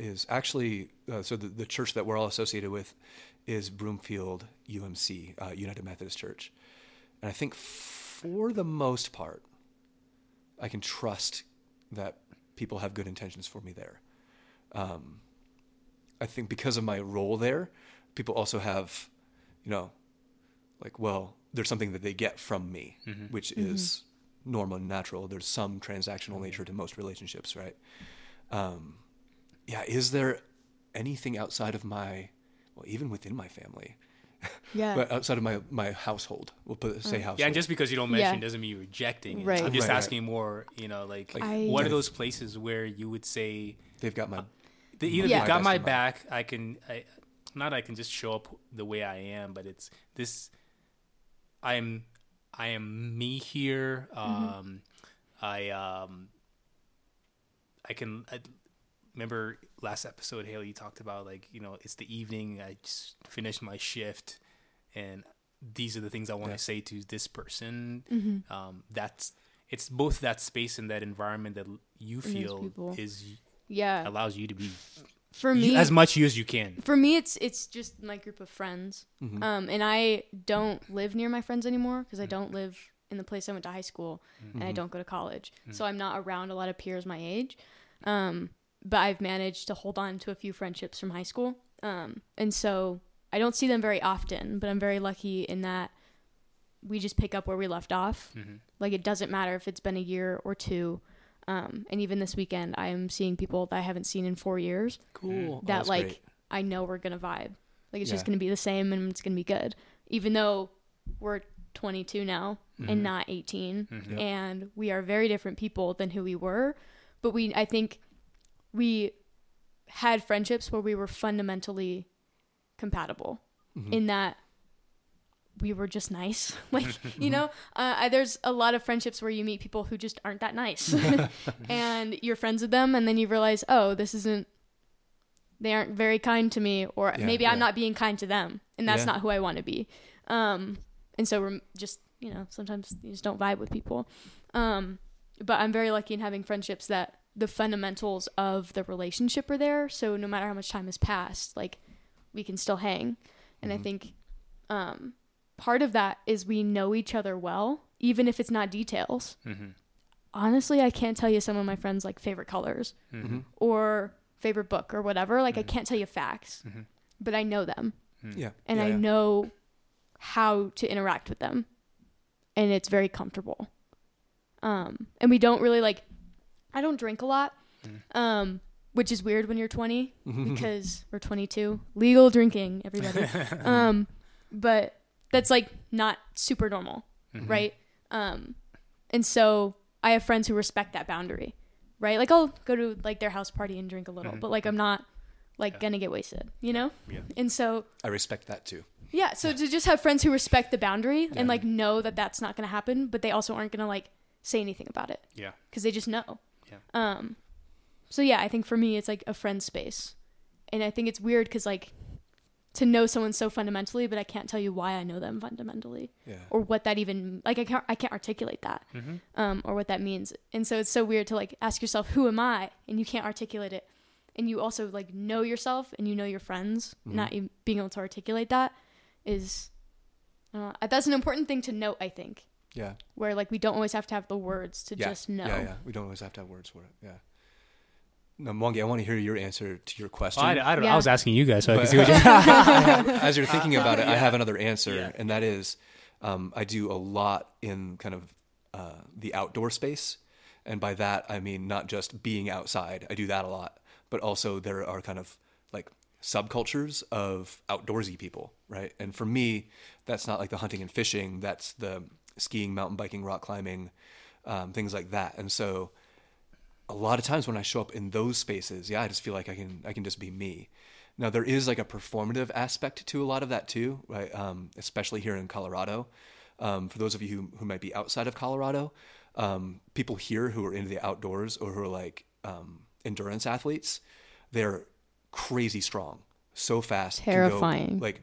is actually uh, so the, the church that we're all associated with is Broomfield UMC, uh, United Methodist Church. And I think for the most part, I can trust that people have good intentions for me there. Um, I think because of my role there, people also have, you know, like, well, there's something that they get from me, which is normal and natural. There's some transactional nature to most relationships, right? Um, yeah, is there anything outside of my, well, even within my family, Yeah. but outside of my my household, we'll put say household. yeah. And just because you don't Yeah. mention doesn't mean you're rejecting it. Right. I'm just Right, right. asking more. You know, like, Like, I- what are those places where you would say they've got my they either Yeah. they got my in mind. back i can i not i can just show up the way i am but it's this i am i am me here um i um i can I, remember last episode haleigh talked about like you know it's the evening i just finished my shift and these are the things i want to Yeah. say to this person Mm-hmm. um that's it's both that space and that environment that you feel is yeah. allows you to be For you- me, as much you as you can. for me, it's it's just my group of friends. Mhm. Um, and I don't live near my friends anymore because I don't live in the place I went to high school, and I don't go to college. So I'm not around a lot of peers my age. Um, but I've managed to hold on to a few friendships from high school. Um, and so I don't see them very often, but I'm very lucky in that we just pick up where we left off. Mm-hmm. Like it doesn't matter if it's been a year or two. Um, and even this weekend, I am seeing people that I haven't seen in four years cool. Oh, that that's like great. I know we're gonna vibe. Like it's just gonna be the same and it's gonna be good. Even though we're 22 now Mm-hmm. and not 18, Mhm. and we are very different people than who we were. But we, I think, we had friendships where we were fundamentally compatible Mhm. in that we were just nice. like you know, uh, I, there's a lot of friendships where you meet people who just aren't that nice, and you're friends with them, and then you realize, oh, this isn't. They aren't very kind to me, or Yeah, maybe yeah. I'm not being kind to them, and that's Yeah. not who I want to be. Um, and so we're just you know sometimes you just don't vibe with people. Um, but I'm very lucky in having friendships that the fundamentals of the relationship are there. So no matter how much time has passed, like we can still hang. And I Mhm. think um, part of that is we know each other well, even if it's not details. Mm-hmm. Honestly, I can't tell you some of my friends' like favorite colors Mm-hmm. Mhm. or favorite book or whatever. Like I Mhm. can't tell you facts, Mhm. but I know them Yeah. and yeah, I yeah. know how to interact with them, and it's very comfortable. Um, and we don't really like. I don't drink a lot, Mm. um, which is weird when you're 20 Mhm. because we're 22. Legal drinking, everybody. um, but that's like not super normal, right? Um, and so I have friends who respect that boundary, right? Like I'll go to like their house party and drink a little, but like I'm not like gonna get wasted, you know? Yeah. And so I respect that too. yeah, so to just have friends who respect the boundary and like know that that's not gonna happen, but they also aren't gonna like say anything about it Yeah. because they just know. Yeah. Um, so yeah, I think for me it's like a friend space, and I think it's weird because like to know someone so fundamentally, but I can't tell you why I know them fundamentally Yeah. or what that even like I can't I can't articulate that um, or what that means, and so it's so weird to like ask yourself who am I, and you can't articulate it, and you also like know yourself and you know your friends, not e- being able to articulate that is uh, that's an important thing to note. I think Yeah. where like we don't always have to have the words to yeah. just know. Yeah, yeah. We don't always have to have words for it. Yeah. No, Mwangi, I want to hear your answer to your question. I, I, don't, Yeah. I was asking you guys so I But- can see what you As you're thinking about it, I have another answer, Yeah. and that is, um, I do a lot in kind of uh, the outdoor space, and by that I mean not just being outside. I do that a lot, but also there are kind of like subcultures of outdoorsy people, right? And for me, that's not like the hunting and fishing. That's the skiing, mountain biking, rock climbing, um, things like that. And so, a lot of times when I show up in those spaces, yeah, I just feel like I can I can just be me. Now there is like a performative aspect to a lot of that too, right? Um, especially here in Colorado. Um, for those of you who, who might be outside of Colorado, um, people here who are into the outdoors or who are like um, endurance athletes, they're crazy strong, so fast, can go, Terrifying. like,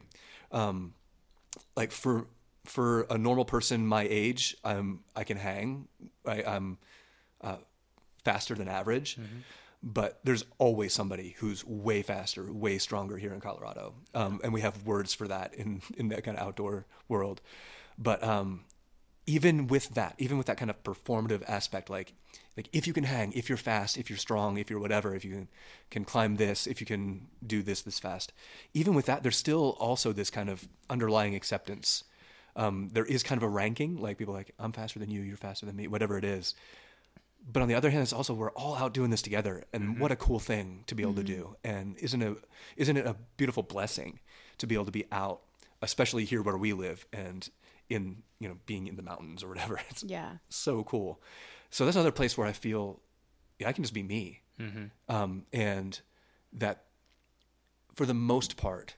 um, like for for a normal person my age, I'm I can hang. I, I'm uh, faster than average. But there's always somebody who's way faster, way stronger here in Colorado, um, and we have words for that in in that kind of outdoor world. But um, even with that, even with that kind of performative aspect, like like if you can hang, if you're fast, if you're strong, if you're whatever, if you can, can climb this, if you can do this this fast, even with that, there's still also this kind of underlying acceptance. Um, there is kind of a ranking, like people are like I'm faster than you, you're faster than me, whatever it is. But on the other hand, it's also we're all out doing this together, and what a cool thing to be able to do! And isn't it isn't it a beautiful blessing to be able to be out, especially here where we live, and in you know being in the mountains or whatever. It's Yeah. so cool. So that's another place where I feel yeah, I can just be me, um, and that for the most part,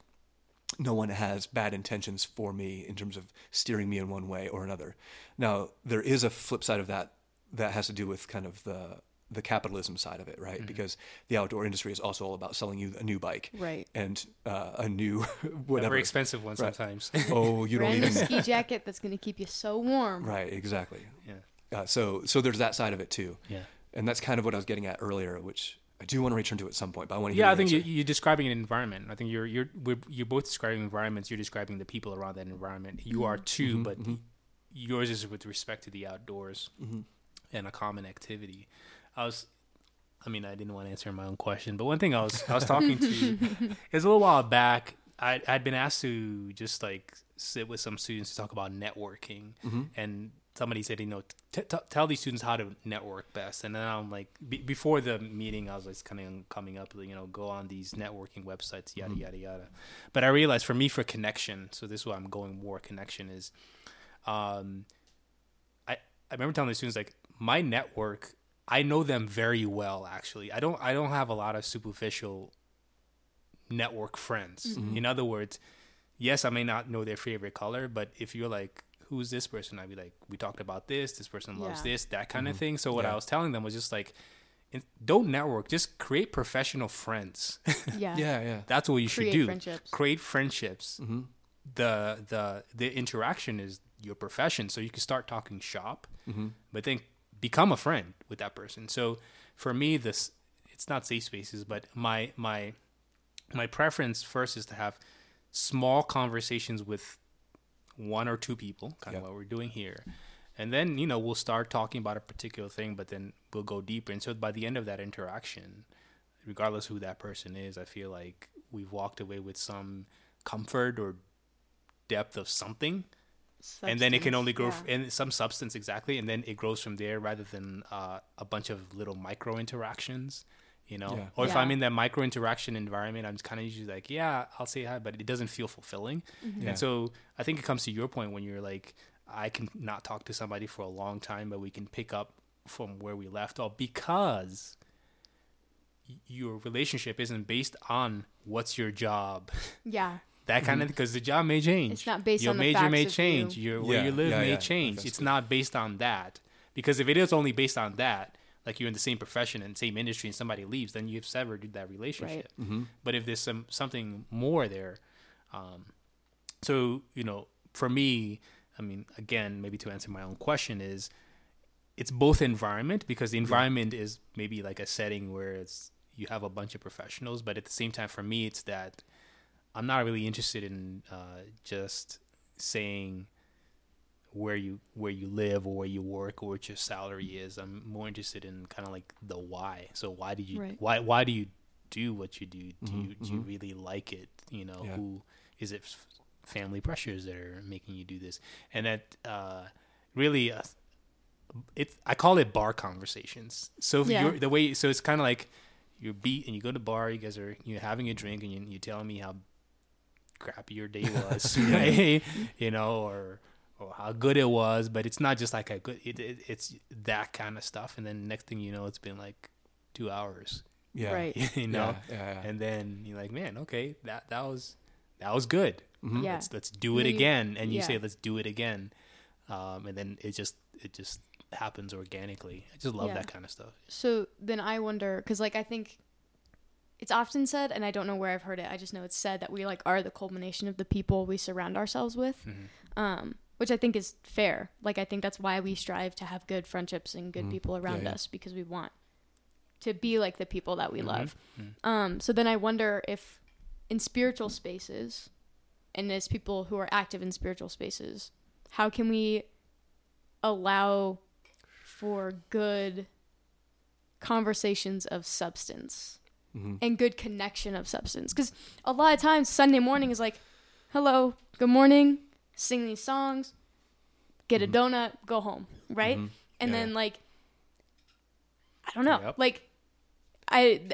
no one has bad intentions for me in terms of steering me in one way or another. Now there is a flip side of that that has to do with kind of the the capitalism side of it, right? Because the outdoor industry is also all about selling you a new bike, Right. And uh, a new A whatever very expensive one Right. sometimes. Oh, you don't Brand new even ski jacket that's gonna keep you so warm. right, exactly. yeah. Uh, so so there's that side of it too. Yeah. and that's kind of what I was getting at earlier, which I do want to return to it at some point. But I want to Yeah, I think you, answer. you're describing an environment. I think you're you're we're, you're both describing environments. You're describing the people around that environment. You are mm-hmm. too, mm-hmm. but mm-hmm. yours is with respect to the outdoors and a common activity. I was, I mean, I didn't want to answer my own question, but one thing I was I was talking to was a little while back. I I'd been asked to just like sit with some students to talk about networking, and somebody said, you know, t- t- tell these students how to network best. And then I'm like, be- before the meeting, I was like kind of coming up, you know, go on these networking websites, yada yada yada. But I realized for me, for connection, so this is why I'm going more connection is, um, I I remember telling the students like my network, I know them very well. Actually, I don't I don't have a lot of superficial network friends. In other words, yes, I may not know their favorite color, but if you're like, who's this person? I'd be like, we talked about this. This person loves Yeah. this, that kind of mm-hmm. thing. So what I was telling them was just like, don't network, just create professional friends. Yeah. yeah, yeah, That's what you should do. friendships. Create friendships. Mm-hmm. The the the interaction is your profession, so you can start talking shop, mm-hmm. but then become a friend with that person. So for me, this it's not safe spaces, but my my my preference first is to have small conversations with one or two people, kind of Yeah. what we're doing here. And then, you know, we'll start talking about a particular thing, but then we'll go deeper. And so by the end of that interaction, regardless who that person is, I feel like we've walked away with some comfort or depth of something. And then it can only grow yeah. f- in some substance exactly, and then it grows from there rather than uh, a bunch of little micro interactions. You know Yeah. or if Yeah. i'm in that micro interaction environment i'm kind of usually like yeah i'll say hi but it doesn't feel fulfilling mm-hmm. Yeah. and so i think it comes to your point when you're like i can not talk to somebody for a long time but we can pick up from where we left off because y- your relationship isn't based on what's your job Yeah. that kind of mm-hmm. because the job may change It's not based your on the major facts may change you. your where Yeah, you live yeah, may yeah. change That's it's not based on that because if it is only based on that like you're in the same profession and same industry and somebody leaves then you've severed that relationship. Mm-hmm. but if there's some something more there um so you know for me i mean again maybe to answer my own question is it's both environment because the environment is maybe like a setting where it's you have a bunch of professionals but at the same time for me it's that i'm not really interested in uh, just saying where you where you live or where you work or what your salary is. I'm more interested in kind of like the why. So why did you Right. why why do you do what you do? Do Mhm, you do you really like it? You know Yeah. who is it f- family pressures that are making you do this? And that uh really uh, it's i call it bar conversations. So if Yeah. you're the way so it's kind of like you're beat and you go to the bar you guys are you're having a drink and you, you're telling me how crappy your day was. Right you know or or how good it was but it's not just like a good it, it, it's that kind of stuff and then next thing you know it's been like two hours Yeah. Right. you know Yeah. Yeah. yeah. and then you're like man okay that that was that was good Mhm. Yeah. let's let's do it you- again and you yeah. say let's do it again um and then it just it just happens organically i just love Yeah. that kind of stuff So then I wonder, because like I think it's often said, and I don't know where I've heard it. I just know it's said that we like are the culmination of the people we surround ourselves with, Mhm. um, which I think is fair. Like I think that's why we strive to have good friendships and good Mhm. people around Yeah, yeah. us because we want to be like the people that we Mhm. love. Mhm. Um, so then I wonder if in spiritual spaces, and as people who are active in spiritual spaces, how can we allow for good conversations of substance Mhm. and good connection of substance? Because a lot of times Sunday morning is like, hello, good morning, sing these songs, get a Mhm. donut, go home, right? Mhm. and Yeah, then like i don't know Yep. like i th-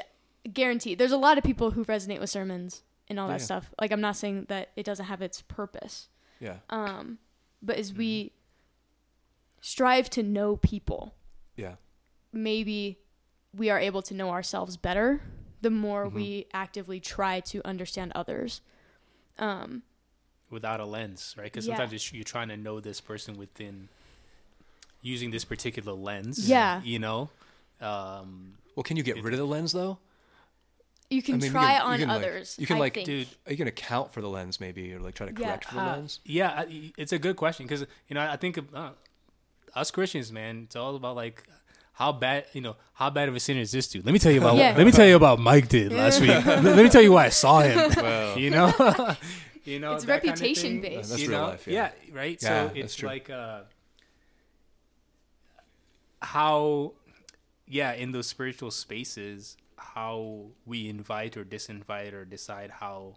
guarantee there's a lot of people who resonate with sermons and all Yeah, that stuff like i'm not saying that it doesn't have its purpose Yeah. um but as we Mm-hmm. strive to know people Yeah. maybe we are able to know ourselves better the more Mhm. we actively try to understand others um without a lens right because Yeah. sometimes it's, you're trying to know this person within using this particular lens Yeah. you know um Well, can you get rid of the lens though? you can I mean, you try can- you on can, like- others you can, I like, think. dude Are you gonna account for the lens maybe, or like try to Yeah, correct for the uh, lens? yeah it's a good question because you know i think uh, us christians man it's all about like how bad you know how bad of a sinner is this dude let me tell you about Yeah. let me tell you about mike did last week let, let me tell you why i saw him Well, you know you know It's that kind of reputation based. That's you real know? life, yeah. yeah right Yeah, so that's it's true. like uh how yeah in those spiritual spaces how we invite or disinvite or decide how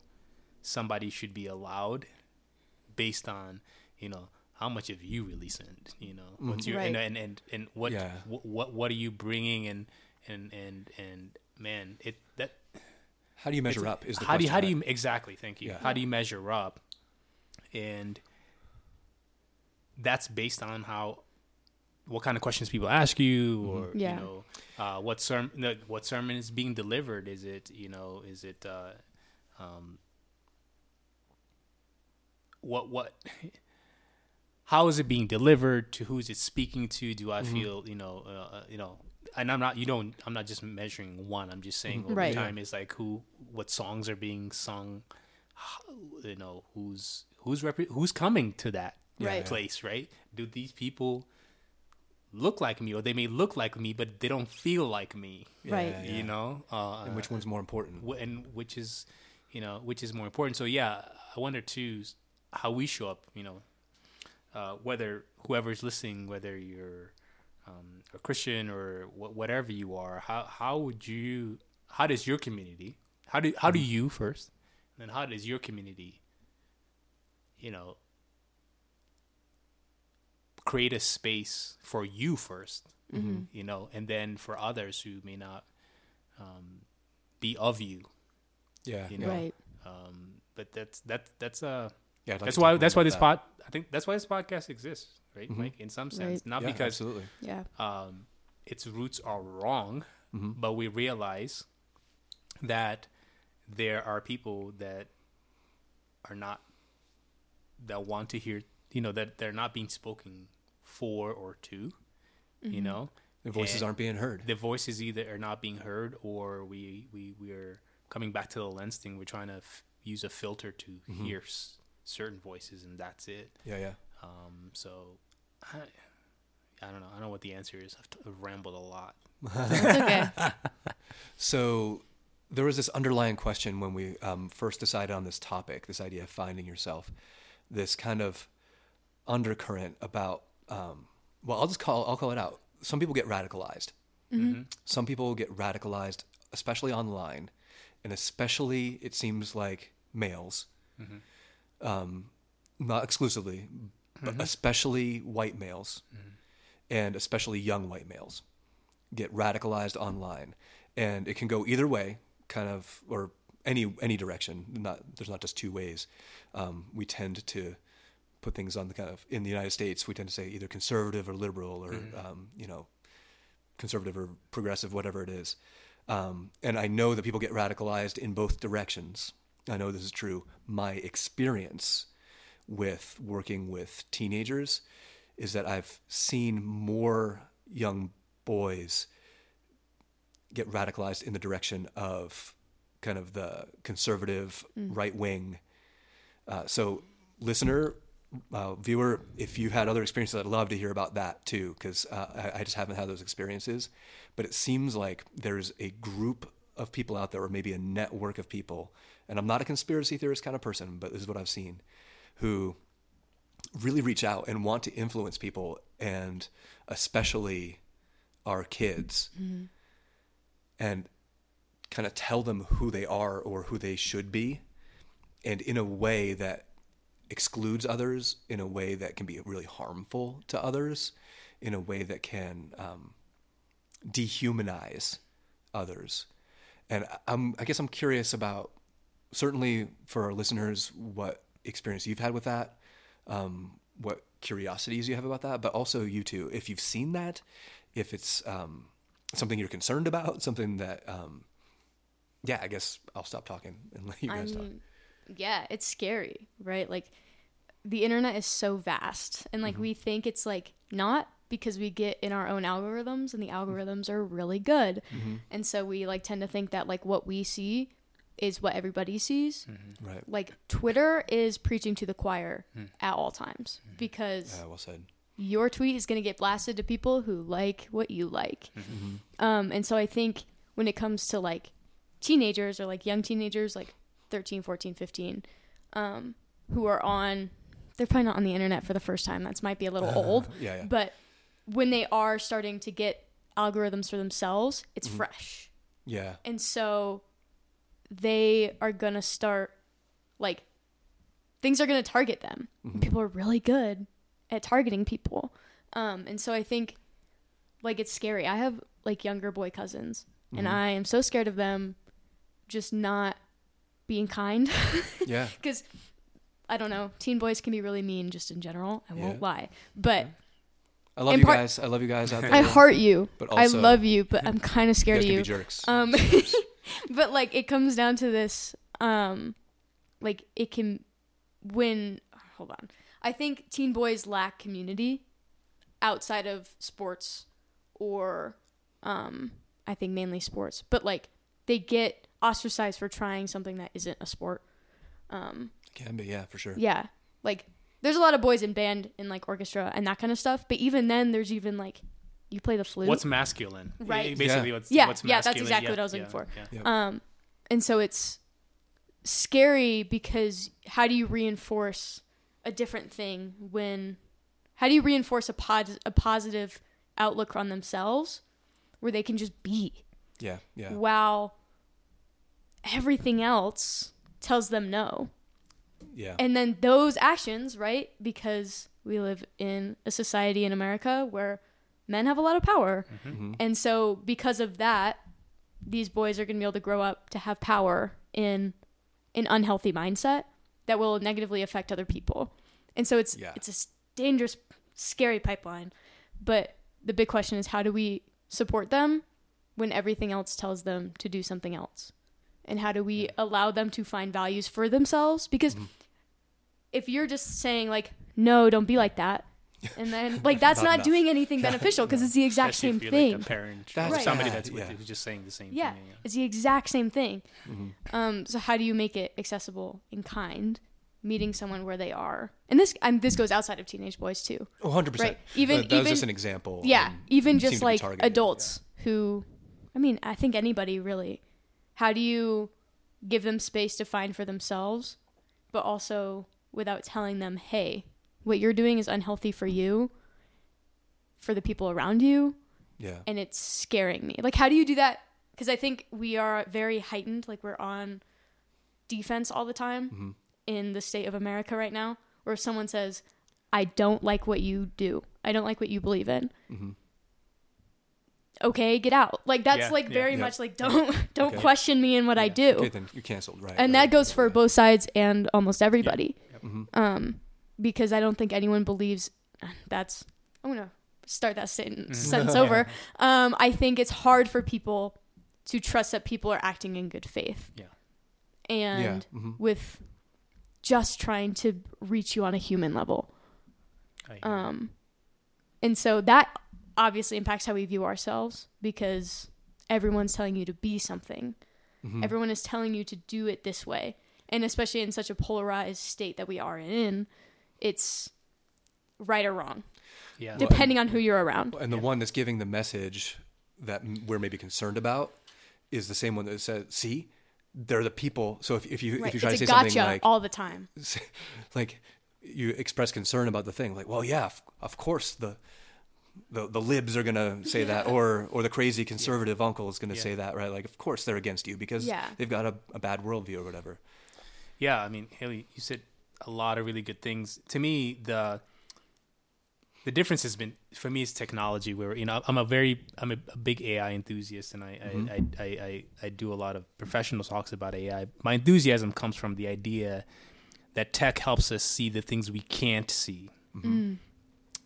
somebody should be allowed based on you know how much have you really sinned you know what's your and, Right. and and and what Yeah. what what what are you bringing and and and and man it that how do you measure it's- up? Is the how do you how do you exactly thank you Yeah. how do you measure up and that's based on how what kind of questions people ask you or Yeah. you know uh, what sermon what sermon is being delivered is it you know is it uh, um, what what how is it being delivered to who is it speaking to do i Mm-hmm. feel you know uh, uh, you know and i'm not you don't i'm not just measuring one i'm just saying over Right. time is like who what songs are being sung how- you know who's who's rep- who's coming to that Right. place right do these people look like me or they may look like me but they don't feel like me Right. yeah, yeah. you know uh, And which one's more important? and which is you know which is more important so yeah i wonder too how we show up you know uh, whether whoever's listening whether you're um, a christian or wh- whatever you are how how would you how does your community how do how do you first and then how does your community you know create a space for you 1st Mm-hmm. you know and then for others who may not um, be of you. Yeah. You know, Right. Um, but that's that's that's uh Yeah. Like that's why that's why this about pod I think that's why this podcast exists, right? Mhm. Like in some sense, Right. not. Yeah, because absolutely. Yeah. um, its roots are wrong, hmm but we realize that there are people that are not that want to hear, you know, that they're not being spoken for or to, you know, The voices And- aren't being heard. the voices either are not being heard or we we we're coming back to the lens thing. We're trying to f- use a filter to Mm-hmm. hear s- certain voices, and that's it. Yeah. Yeah. Um, so. I, I don't know. I don't know what the answer is. I've, t- I've rambled a lot. Okay. So there was this underlying question when we um, first decided on this topic, this idea of finding yourself, this kind of undercurrent about. Um, well, I'll just call I'll call it out. Some people get radicalized. Some people get radicalized, especially online, and especially it seems like males, um, not exclusively, but especially white males, and especially young white males get radicalized online. And it can go either way kind of or any any direction. Not there's not just two ways. Um, we tend to put things on the kind of in the united states we tend to say either conservative or liberal or um, you know conservative or progressive whatever it is. Um, and i know that people get radicalized in both directions i know this is true my experience with working with teenagers is that I've seen more young boys get radicalized in the direction of kind of the conservative right wing. Uh, so, listener, uh, viewer, if you've had other experiences, I'd love to hear about that too, because uh, I, I just haven't had those experiences. But it seems like there's a group of people out there, or maybe a network of people, and I'm not a conspiracy theorist kind of person, but this is what I've seen, who really reach out and want to influence people and especially our kids and kind of tell them who they are or who they should be and in a way that excludes others in a way that can be really harmful to others in a way that can um, dehumanize others. And I'm, i guess i'm curious about certainly for our listeners what experience you've had with that um, what curiosities you have about that, but also you too, if you've seen that, if it's um, something you're concerned about, something that, um, yeah, I guess I'll stop talking and let you guys talk. yeah, it's scary, right? Like the internet is so vast, and Mm-hmm. like we think it's like not because we get in our own algorithms, and the algorithms are really good, Mm-hmm. and so we like tend to think that like what we see is what everybody sees. Right. Like Twitter is preaching to the choir Hmm. at all times because Yeah, well said. your tweet is going to get blasted to people who like what you like. Mm-hmm. Um, and so I think when it comes to like teenagers or like young teenagers, like 13, 14, 15, um, who are on, they're probably not on the internet for the first time. That's might be a little old, Yeah, yeah. but when they are starting to get algorithms for themselves, it's Mm-hmm. fresh. Yeah. And so they are going to start like things are going to target them. Mm-hmm. People are really good at targeting people. Um, and so I think like it's scary. I have like younger boy cousins and Mm-hmm. I am so scared of them just not being kind Yeah. because I don't know, teen boys can be really mean just in general. I won't Yeah. lie. But I love you part- guys. I love you guys out there. I heart you. But also, I love you, but I'm kind of scared of you. be jerks. Um, but like it comes down to this, um, like it can when hold on. I think teen boys lack community outside of sports or um I think mainly sports. But like they get ostracized for trying something that isn't a sport. Um can be, yeah, for sure. yeah. Like there's a lot of boys in band and like orchestra and that kind of stuff, but even then there's even like you play the flute. What's masculine? Right. Basically, Yeah. what's Yeah, what's yeah, that's exactly Yeah, what I was looking yeah, for. yeah. Yep. Um, and so it's scary because how do you reinforce a different thing when? How do you reinforce a pod, a positive outlook on themselves, where they can just be, Yeah, yeah. while everything else tells them no, Yeah. and then those actions, right? Because we live in a society in America where men have a lot of power, Mhm. and so because of that, these boys are going to be able to grow up to have power in an unhealthy mindset that will negatively affect other people. And so it's Yeah. it's a s- dangerous scary pipeline. But the big question is how do we support them when everything else tells them to do something else? And how do we allow them to find values for themselves? Because Mm-hmm. if you're just saying like no, don't be like that. And then like that's Not not, doing anything beneficial because it's the exact Especially same if you're thing. Like a parent That's or somebody bad, that's with yeah. you who's just saying the same Yeah, thing. it's the exact same thing. Mm-hmm. Um, so how do you make it accessible and kind? Meeting someone where they are, and this um, this goes outside of teenage boys too. Oh, 100%. Right. Even- that, that was even- just an example. Yeah, even just like targeted, adults who, I mean, I think anybody really. How do you give them space to find for themselves, but also without telling them, hey, what you're doing is unhealthy for you, for the people around you, Yeah. and it's scaring me. Like, how do you do that? Because I think we are very heightened. Like, we're on defense all the time Mm-hmm. in the state of America right now, where if someone says, I don't like what you do, I don't like what you believe in. Mm-hmm. Okay, get out. Like that's Yeah, like yeah, very yeah. much like don't don't Okay. question me in what I do. Okay, then you're canceled, right? and right, that goes for both sides and almost everybody. Mhm. Um, because I don't think anyone believes that's. I'm gonna start that sentence, sentence over. Um, I think it's hard for people to trust that people are acting in good faith. Yeah. And Yeah. mhm. with just trying to reach you on a human level. I. Um, and so that obviously impacts how we view ourselves because everyone's telling you to be something. Mhm. Everyone is telling you to do it this way. And especially in such a polarized state that we are in, it's right or wrong, yeah. depending on who you're around. And the one that's giving the message that we're maybe concerned about is the same one that says, "See, they're the people." So if, if you Right. if you try It's to say gotcha something like all the time. like you express concern about the thing, like, "Well, yeah, of, of course the." The, the libs are gonna say that, or or the crazy conservative uncle is gonna Yeah. say that, right? Like, of course they're against you because Yeah. they've got a, a bad worldview or whatever. Yeah, I mean, Haleigh, you said a lot of really good things. To me, the the difference has been for me is technology. Where you know, I'm a very I'm a, a big AI enthusiast, and I, I, mm-hmm. I, I, I I do a lot of professional talks about AI. My enthusiasm comes from the idea that tech helps us see the things we can't see. Mm-hmm. Mm.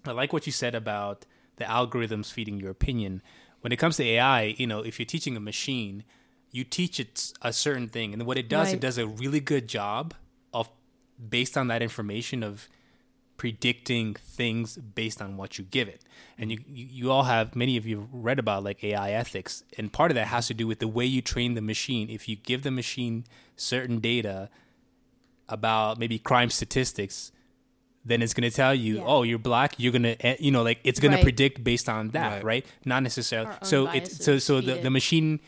I like what you said about the algorithms feeding your opinion. When it comes to AI, you know, if you're teaching a machine, you teach it a certain thing, and what it does, Right. it does a really good job of, based on that information, of predicting things based on what you give it. And you, you, you all have, many of you have read about like AI ethics, and part of that has to do with the way you train the machine. If you give the machine certain data about maybe crime statistics, then it's going to tell you, Yeah. oh, you're black. You're going to, eh, you know, like it's going Right. to predict based on that, Right. right? Not necessarily. So it, so so the, the machine,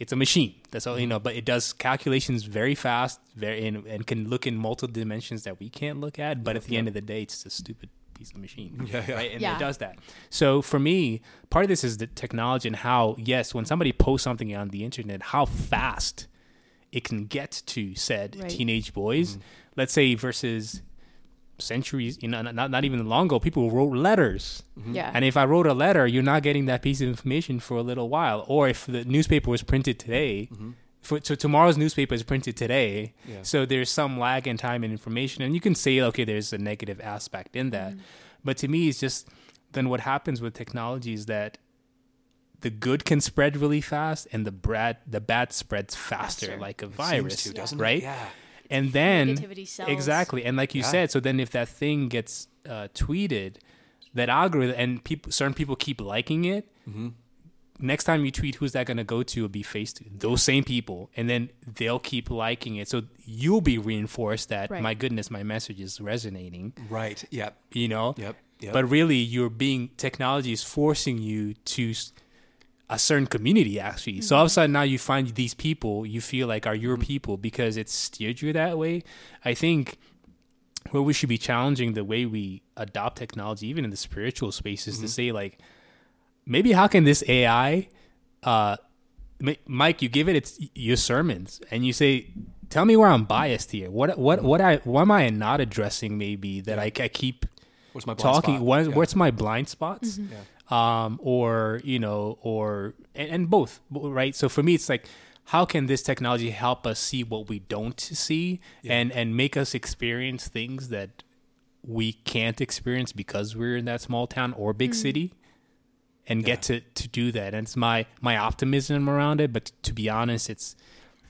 it's a machine. That's all you mm-hmm. know. But it does calculations very fast, very and, and can look in multiple dimensions that we can't look at. But at the end of the day, it's a stupid piece of machine, Yeah, yeah. right? And Yeah. it does that. So for me, part of this is the technology and how yes, when somebody posts something on the internet, how fast it can get to said Right. teenage boys. Mm-hmm. Let's say versus centuries, you know, not not even long ago, people wrote letters. Mm-hmm. Yeah. And if I wrote a letter, you're not getting that piece of information for a little while. Or if the newspaper was printed today, mm-hmm. for, so tomorrow's newspaper is printed today. Yeah. So there's some lag in time and information. And you can say, okay, there's a negative aspect in that. Mm-hmm. But to me, it's just then what happens with technology is that the good can spread really fast and the bad the bad spreads faster, Faster. like a Seems virus, to, doesn't it? right? Yeah. And then Negativity sells. exactly, and like you Yeah. said, so then if that thing gets uh, tweeted, that algorithm and people, certain people keep liking it. Mm-hmm. Next time you tweet, who's that going to go to? It'll be faced those same people, and then they'll keep liking it. So you'll be reinforced that Right. my goodness, my message is resonating. Right. Yep. You know, Yep. Yep. but really you're being technology is forcing you to s- a certain community actually. So all of a mm-hmm. sudden now you find these people you feel like are your mm-hmm. people because it's steered you that way. I think where we should be challenging the way we adopt technology even in the spiritual spaces to mm-hmm. say like maybe how can this ai uh Ma- mike you give it its your sermons and you say tell me where i'm biased here. What what what i what am i not addressing maybe that I, I keep What's my blind talking spot? what, Yeah. what's my blind spots? Yeah. Um, or you know, or and, and both, right? So for me, it's like, how can this technology help us see what we don't see, and and make us experience things that we can't experience because we're in that small town or big city, and get to to do that. And it's my my optimism around it. But to be honest, it's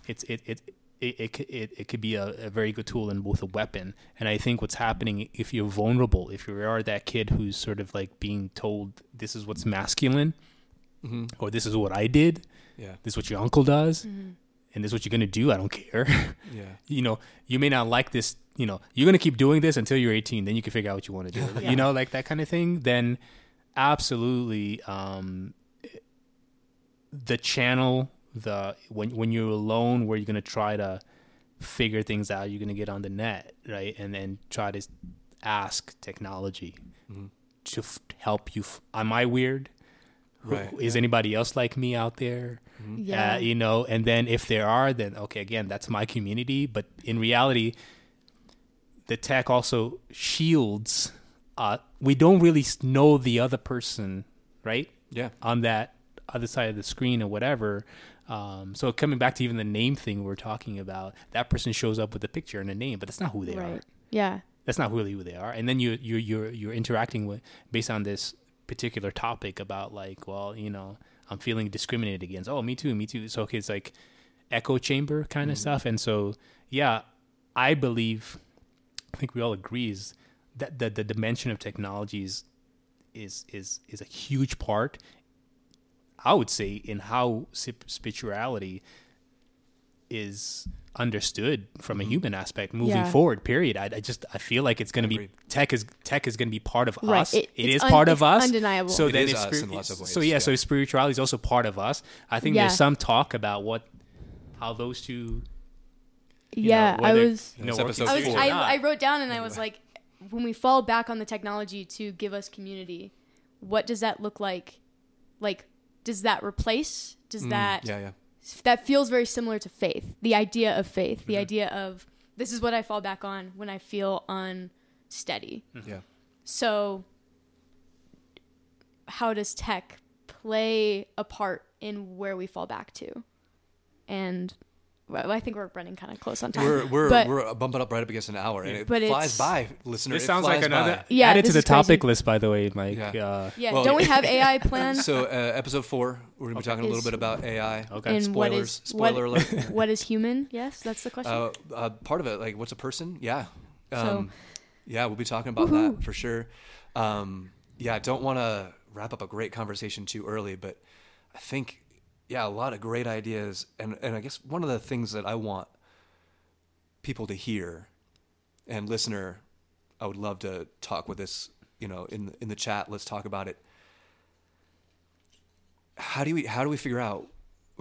it's it it. It, it, it, it could be a, a very good tool and both a weapon. And I think what's happening if you're vulnerable, if you are that kid who's sort of like being told this is what's masculine, Mm-hmm. or this is what I did, Yeah. this is what your uncle does, Mm-hmm. and this is what you're gonna do. I don't care. Yeah. you know, you may not like this. You know, you're gonna keep doing this until you're 18. Then you can figure out what you want to do. Yeah. You know, like that kind of thing. Then, absolutely, um, the channel, the when when you're alone, where you're gonna try to figure things out, you're gonna get on the net, right, and then try to ask technology Mm-hmm. to f- help you. F- Am I weird? Right. Is anybody else like me out there? Yeah. Uh, you know, and then if there are, then okay, again, that's my community. But in reality, the tech also shields. Uh, we don't really know the other person, right? Yeah. On that other side of the screen or whatever. Um, so coming back to even the name thing we're talking about, that person shows up with a picture and a name, but that's not who they are. Yeah. that's not really who they are. And then you you you're you're interacting with based on this particular topic about like well you know i'm feeling discriminated against. Oh me too me too. So okay, it's like echo chamber kind of stuff. And so yeah i believe i think we all agree is that the, the dimension of technologies is is is a huge part i would say in how spirituality is understood from a mm-hmm. human aspect moving Yeah. forward period I, I just i feel like it's going to be tech is tech is going to be part of Right. us It- it it's un- part of us undeniable. so It then is it's us spiri- in lots of so yeah, yeah. so spirituality is also part of us i think Yeah. there's some talk about what how those two yeah. know, I was. you know, It's work I was. together four. or I. I wrote down and I was like, when we fall back on the technology to give us community, what does that look like? Like, does that replace? Does that Mm, Yeah. Yeah. that feels very similar to faith? The idea of faith, Mm-hmm. the idea of this is what I fall back on when I feel unsteady. Yeah. So, how does tech play a part in where we fall back to? And well, I think we're running kind of close on time. We're we're But- we're bumping up right up against an hour, and it But flies by, listener. this It sounds like another by. Yeah, added to the is crazy. topic list by the way mike Yeah. uh, yeah, Well- don't we have AI planned? So, uh, episode four, we're gonna be talking a little bit about AI. okay and Spoilers. is Spoiler what, alert. what is human? Yes, that's the question. Uh, uh, part of it, like, what's a person? Yeah. Um, So- yeah, we'll be talking about that for sure. Um, yeah, I don't want to wrap up a great conversation too early, but I think, yeah, a lot of great ideas. And, and I guess one of the things that I want people to hear and listener, I would love to talk with this, you know, in, in the chat. Let's talk about it. How do we, how do we figure out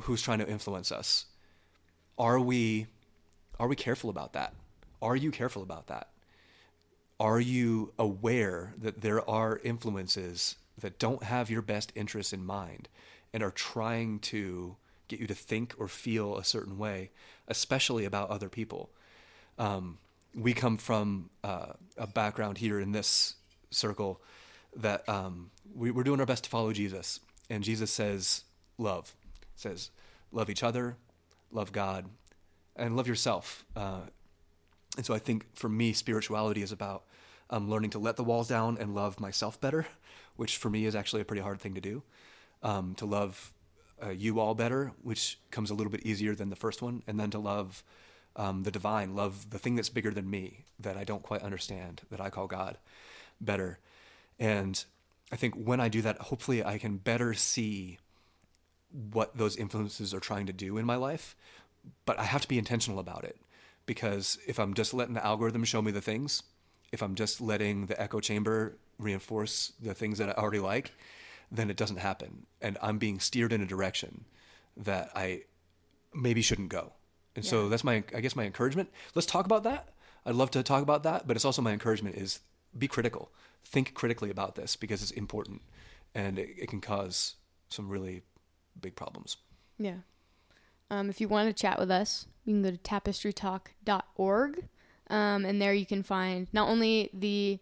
who's trying to influence us? Are we, are we careful about that? Are you careful about that? Are you aware that there are influences that don't have your best interests in mind and are trying to get you to think or feel a certain way, especially about other people? Um, we come from uh, a background here in this circle that um, we, we're doing our best to follow Jesus. And Jesus says, love, says, love each other, love God, and love yourself. Uh, and so I think for me, spirituality is about um, learning to let the walls down and love myself better, which for me is actually a pretty hard thing to do. Um, to love uh, you all better, which comes a little bit easier than the first one, and then to love um, the divine, love the thing that's bigger than me that I don't quite understand, that I call God, better. And I think when I do that, hopefully I can better see what those influences are trying to do in my life. But I have to be intentional about it because if I'm just letting the algorithm show me the things, if I'm just letting the echo chamber reinforce the things that I already like, then it doesn't happen. And I'm being steered in a direction that I maybe shouldn't go. And so that's my, I guess, my encouragement. Let's talk about that. I'd love to talk about that, but it's also my encouragement is be critical. Think critically about this because it's important and it, it can cause some really big problems. Yeah. Um, if you want to chat with us, you can go to tapestrytalk.org. Um, and there you can find not only the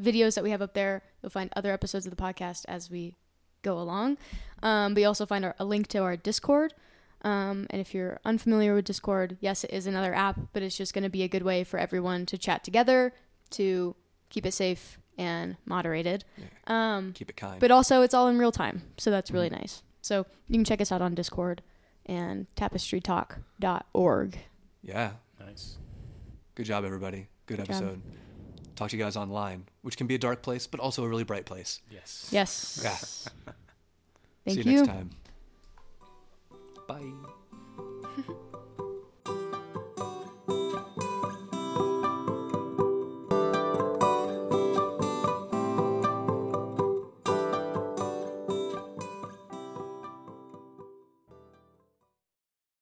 videos that we have up there, you'll find other episodes of the podcast as we go along. Um, but you also find our, a link to our Discord. Um, and if you're unfamiliar with Discord, yes, it is another app, but it's just going to be a good way for everyone to chat together, to keep it safe and moderated. Um, Keep it kind. but also, it's all in real time, so that's really Mhm. nice. So you can check us out on Discord and tapestrytalk.org. yeah. Nice. Good job, everybody. Good, Good job. Episode. Talk to you guys online, which can be a dark place, but also a really bright place. Yes. Yes. Yeah. Thank See you, you. next time. Bye.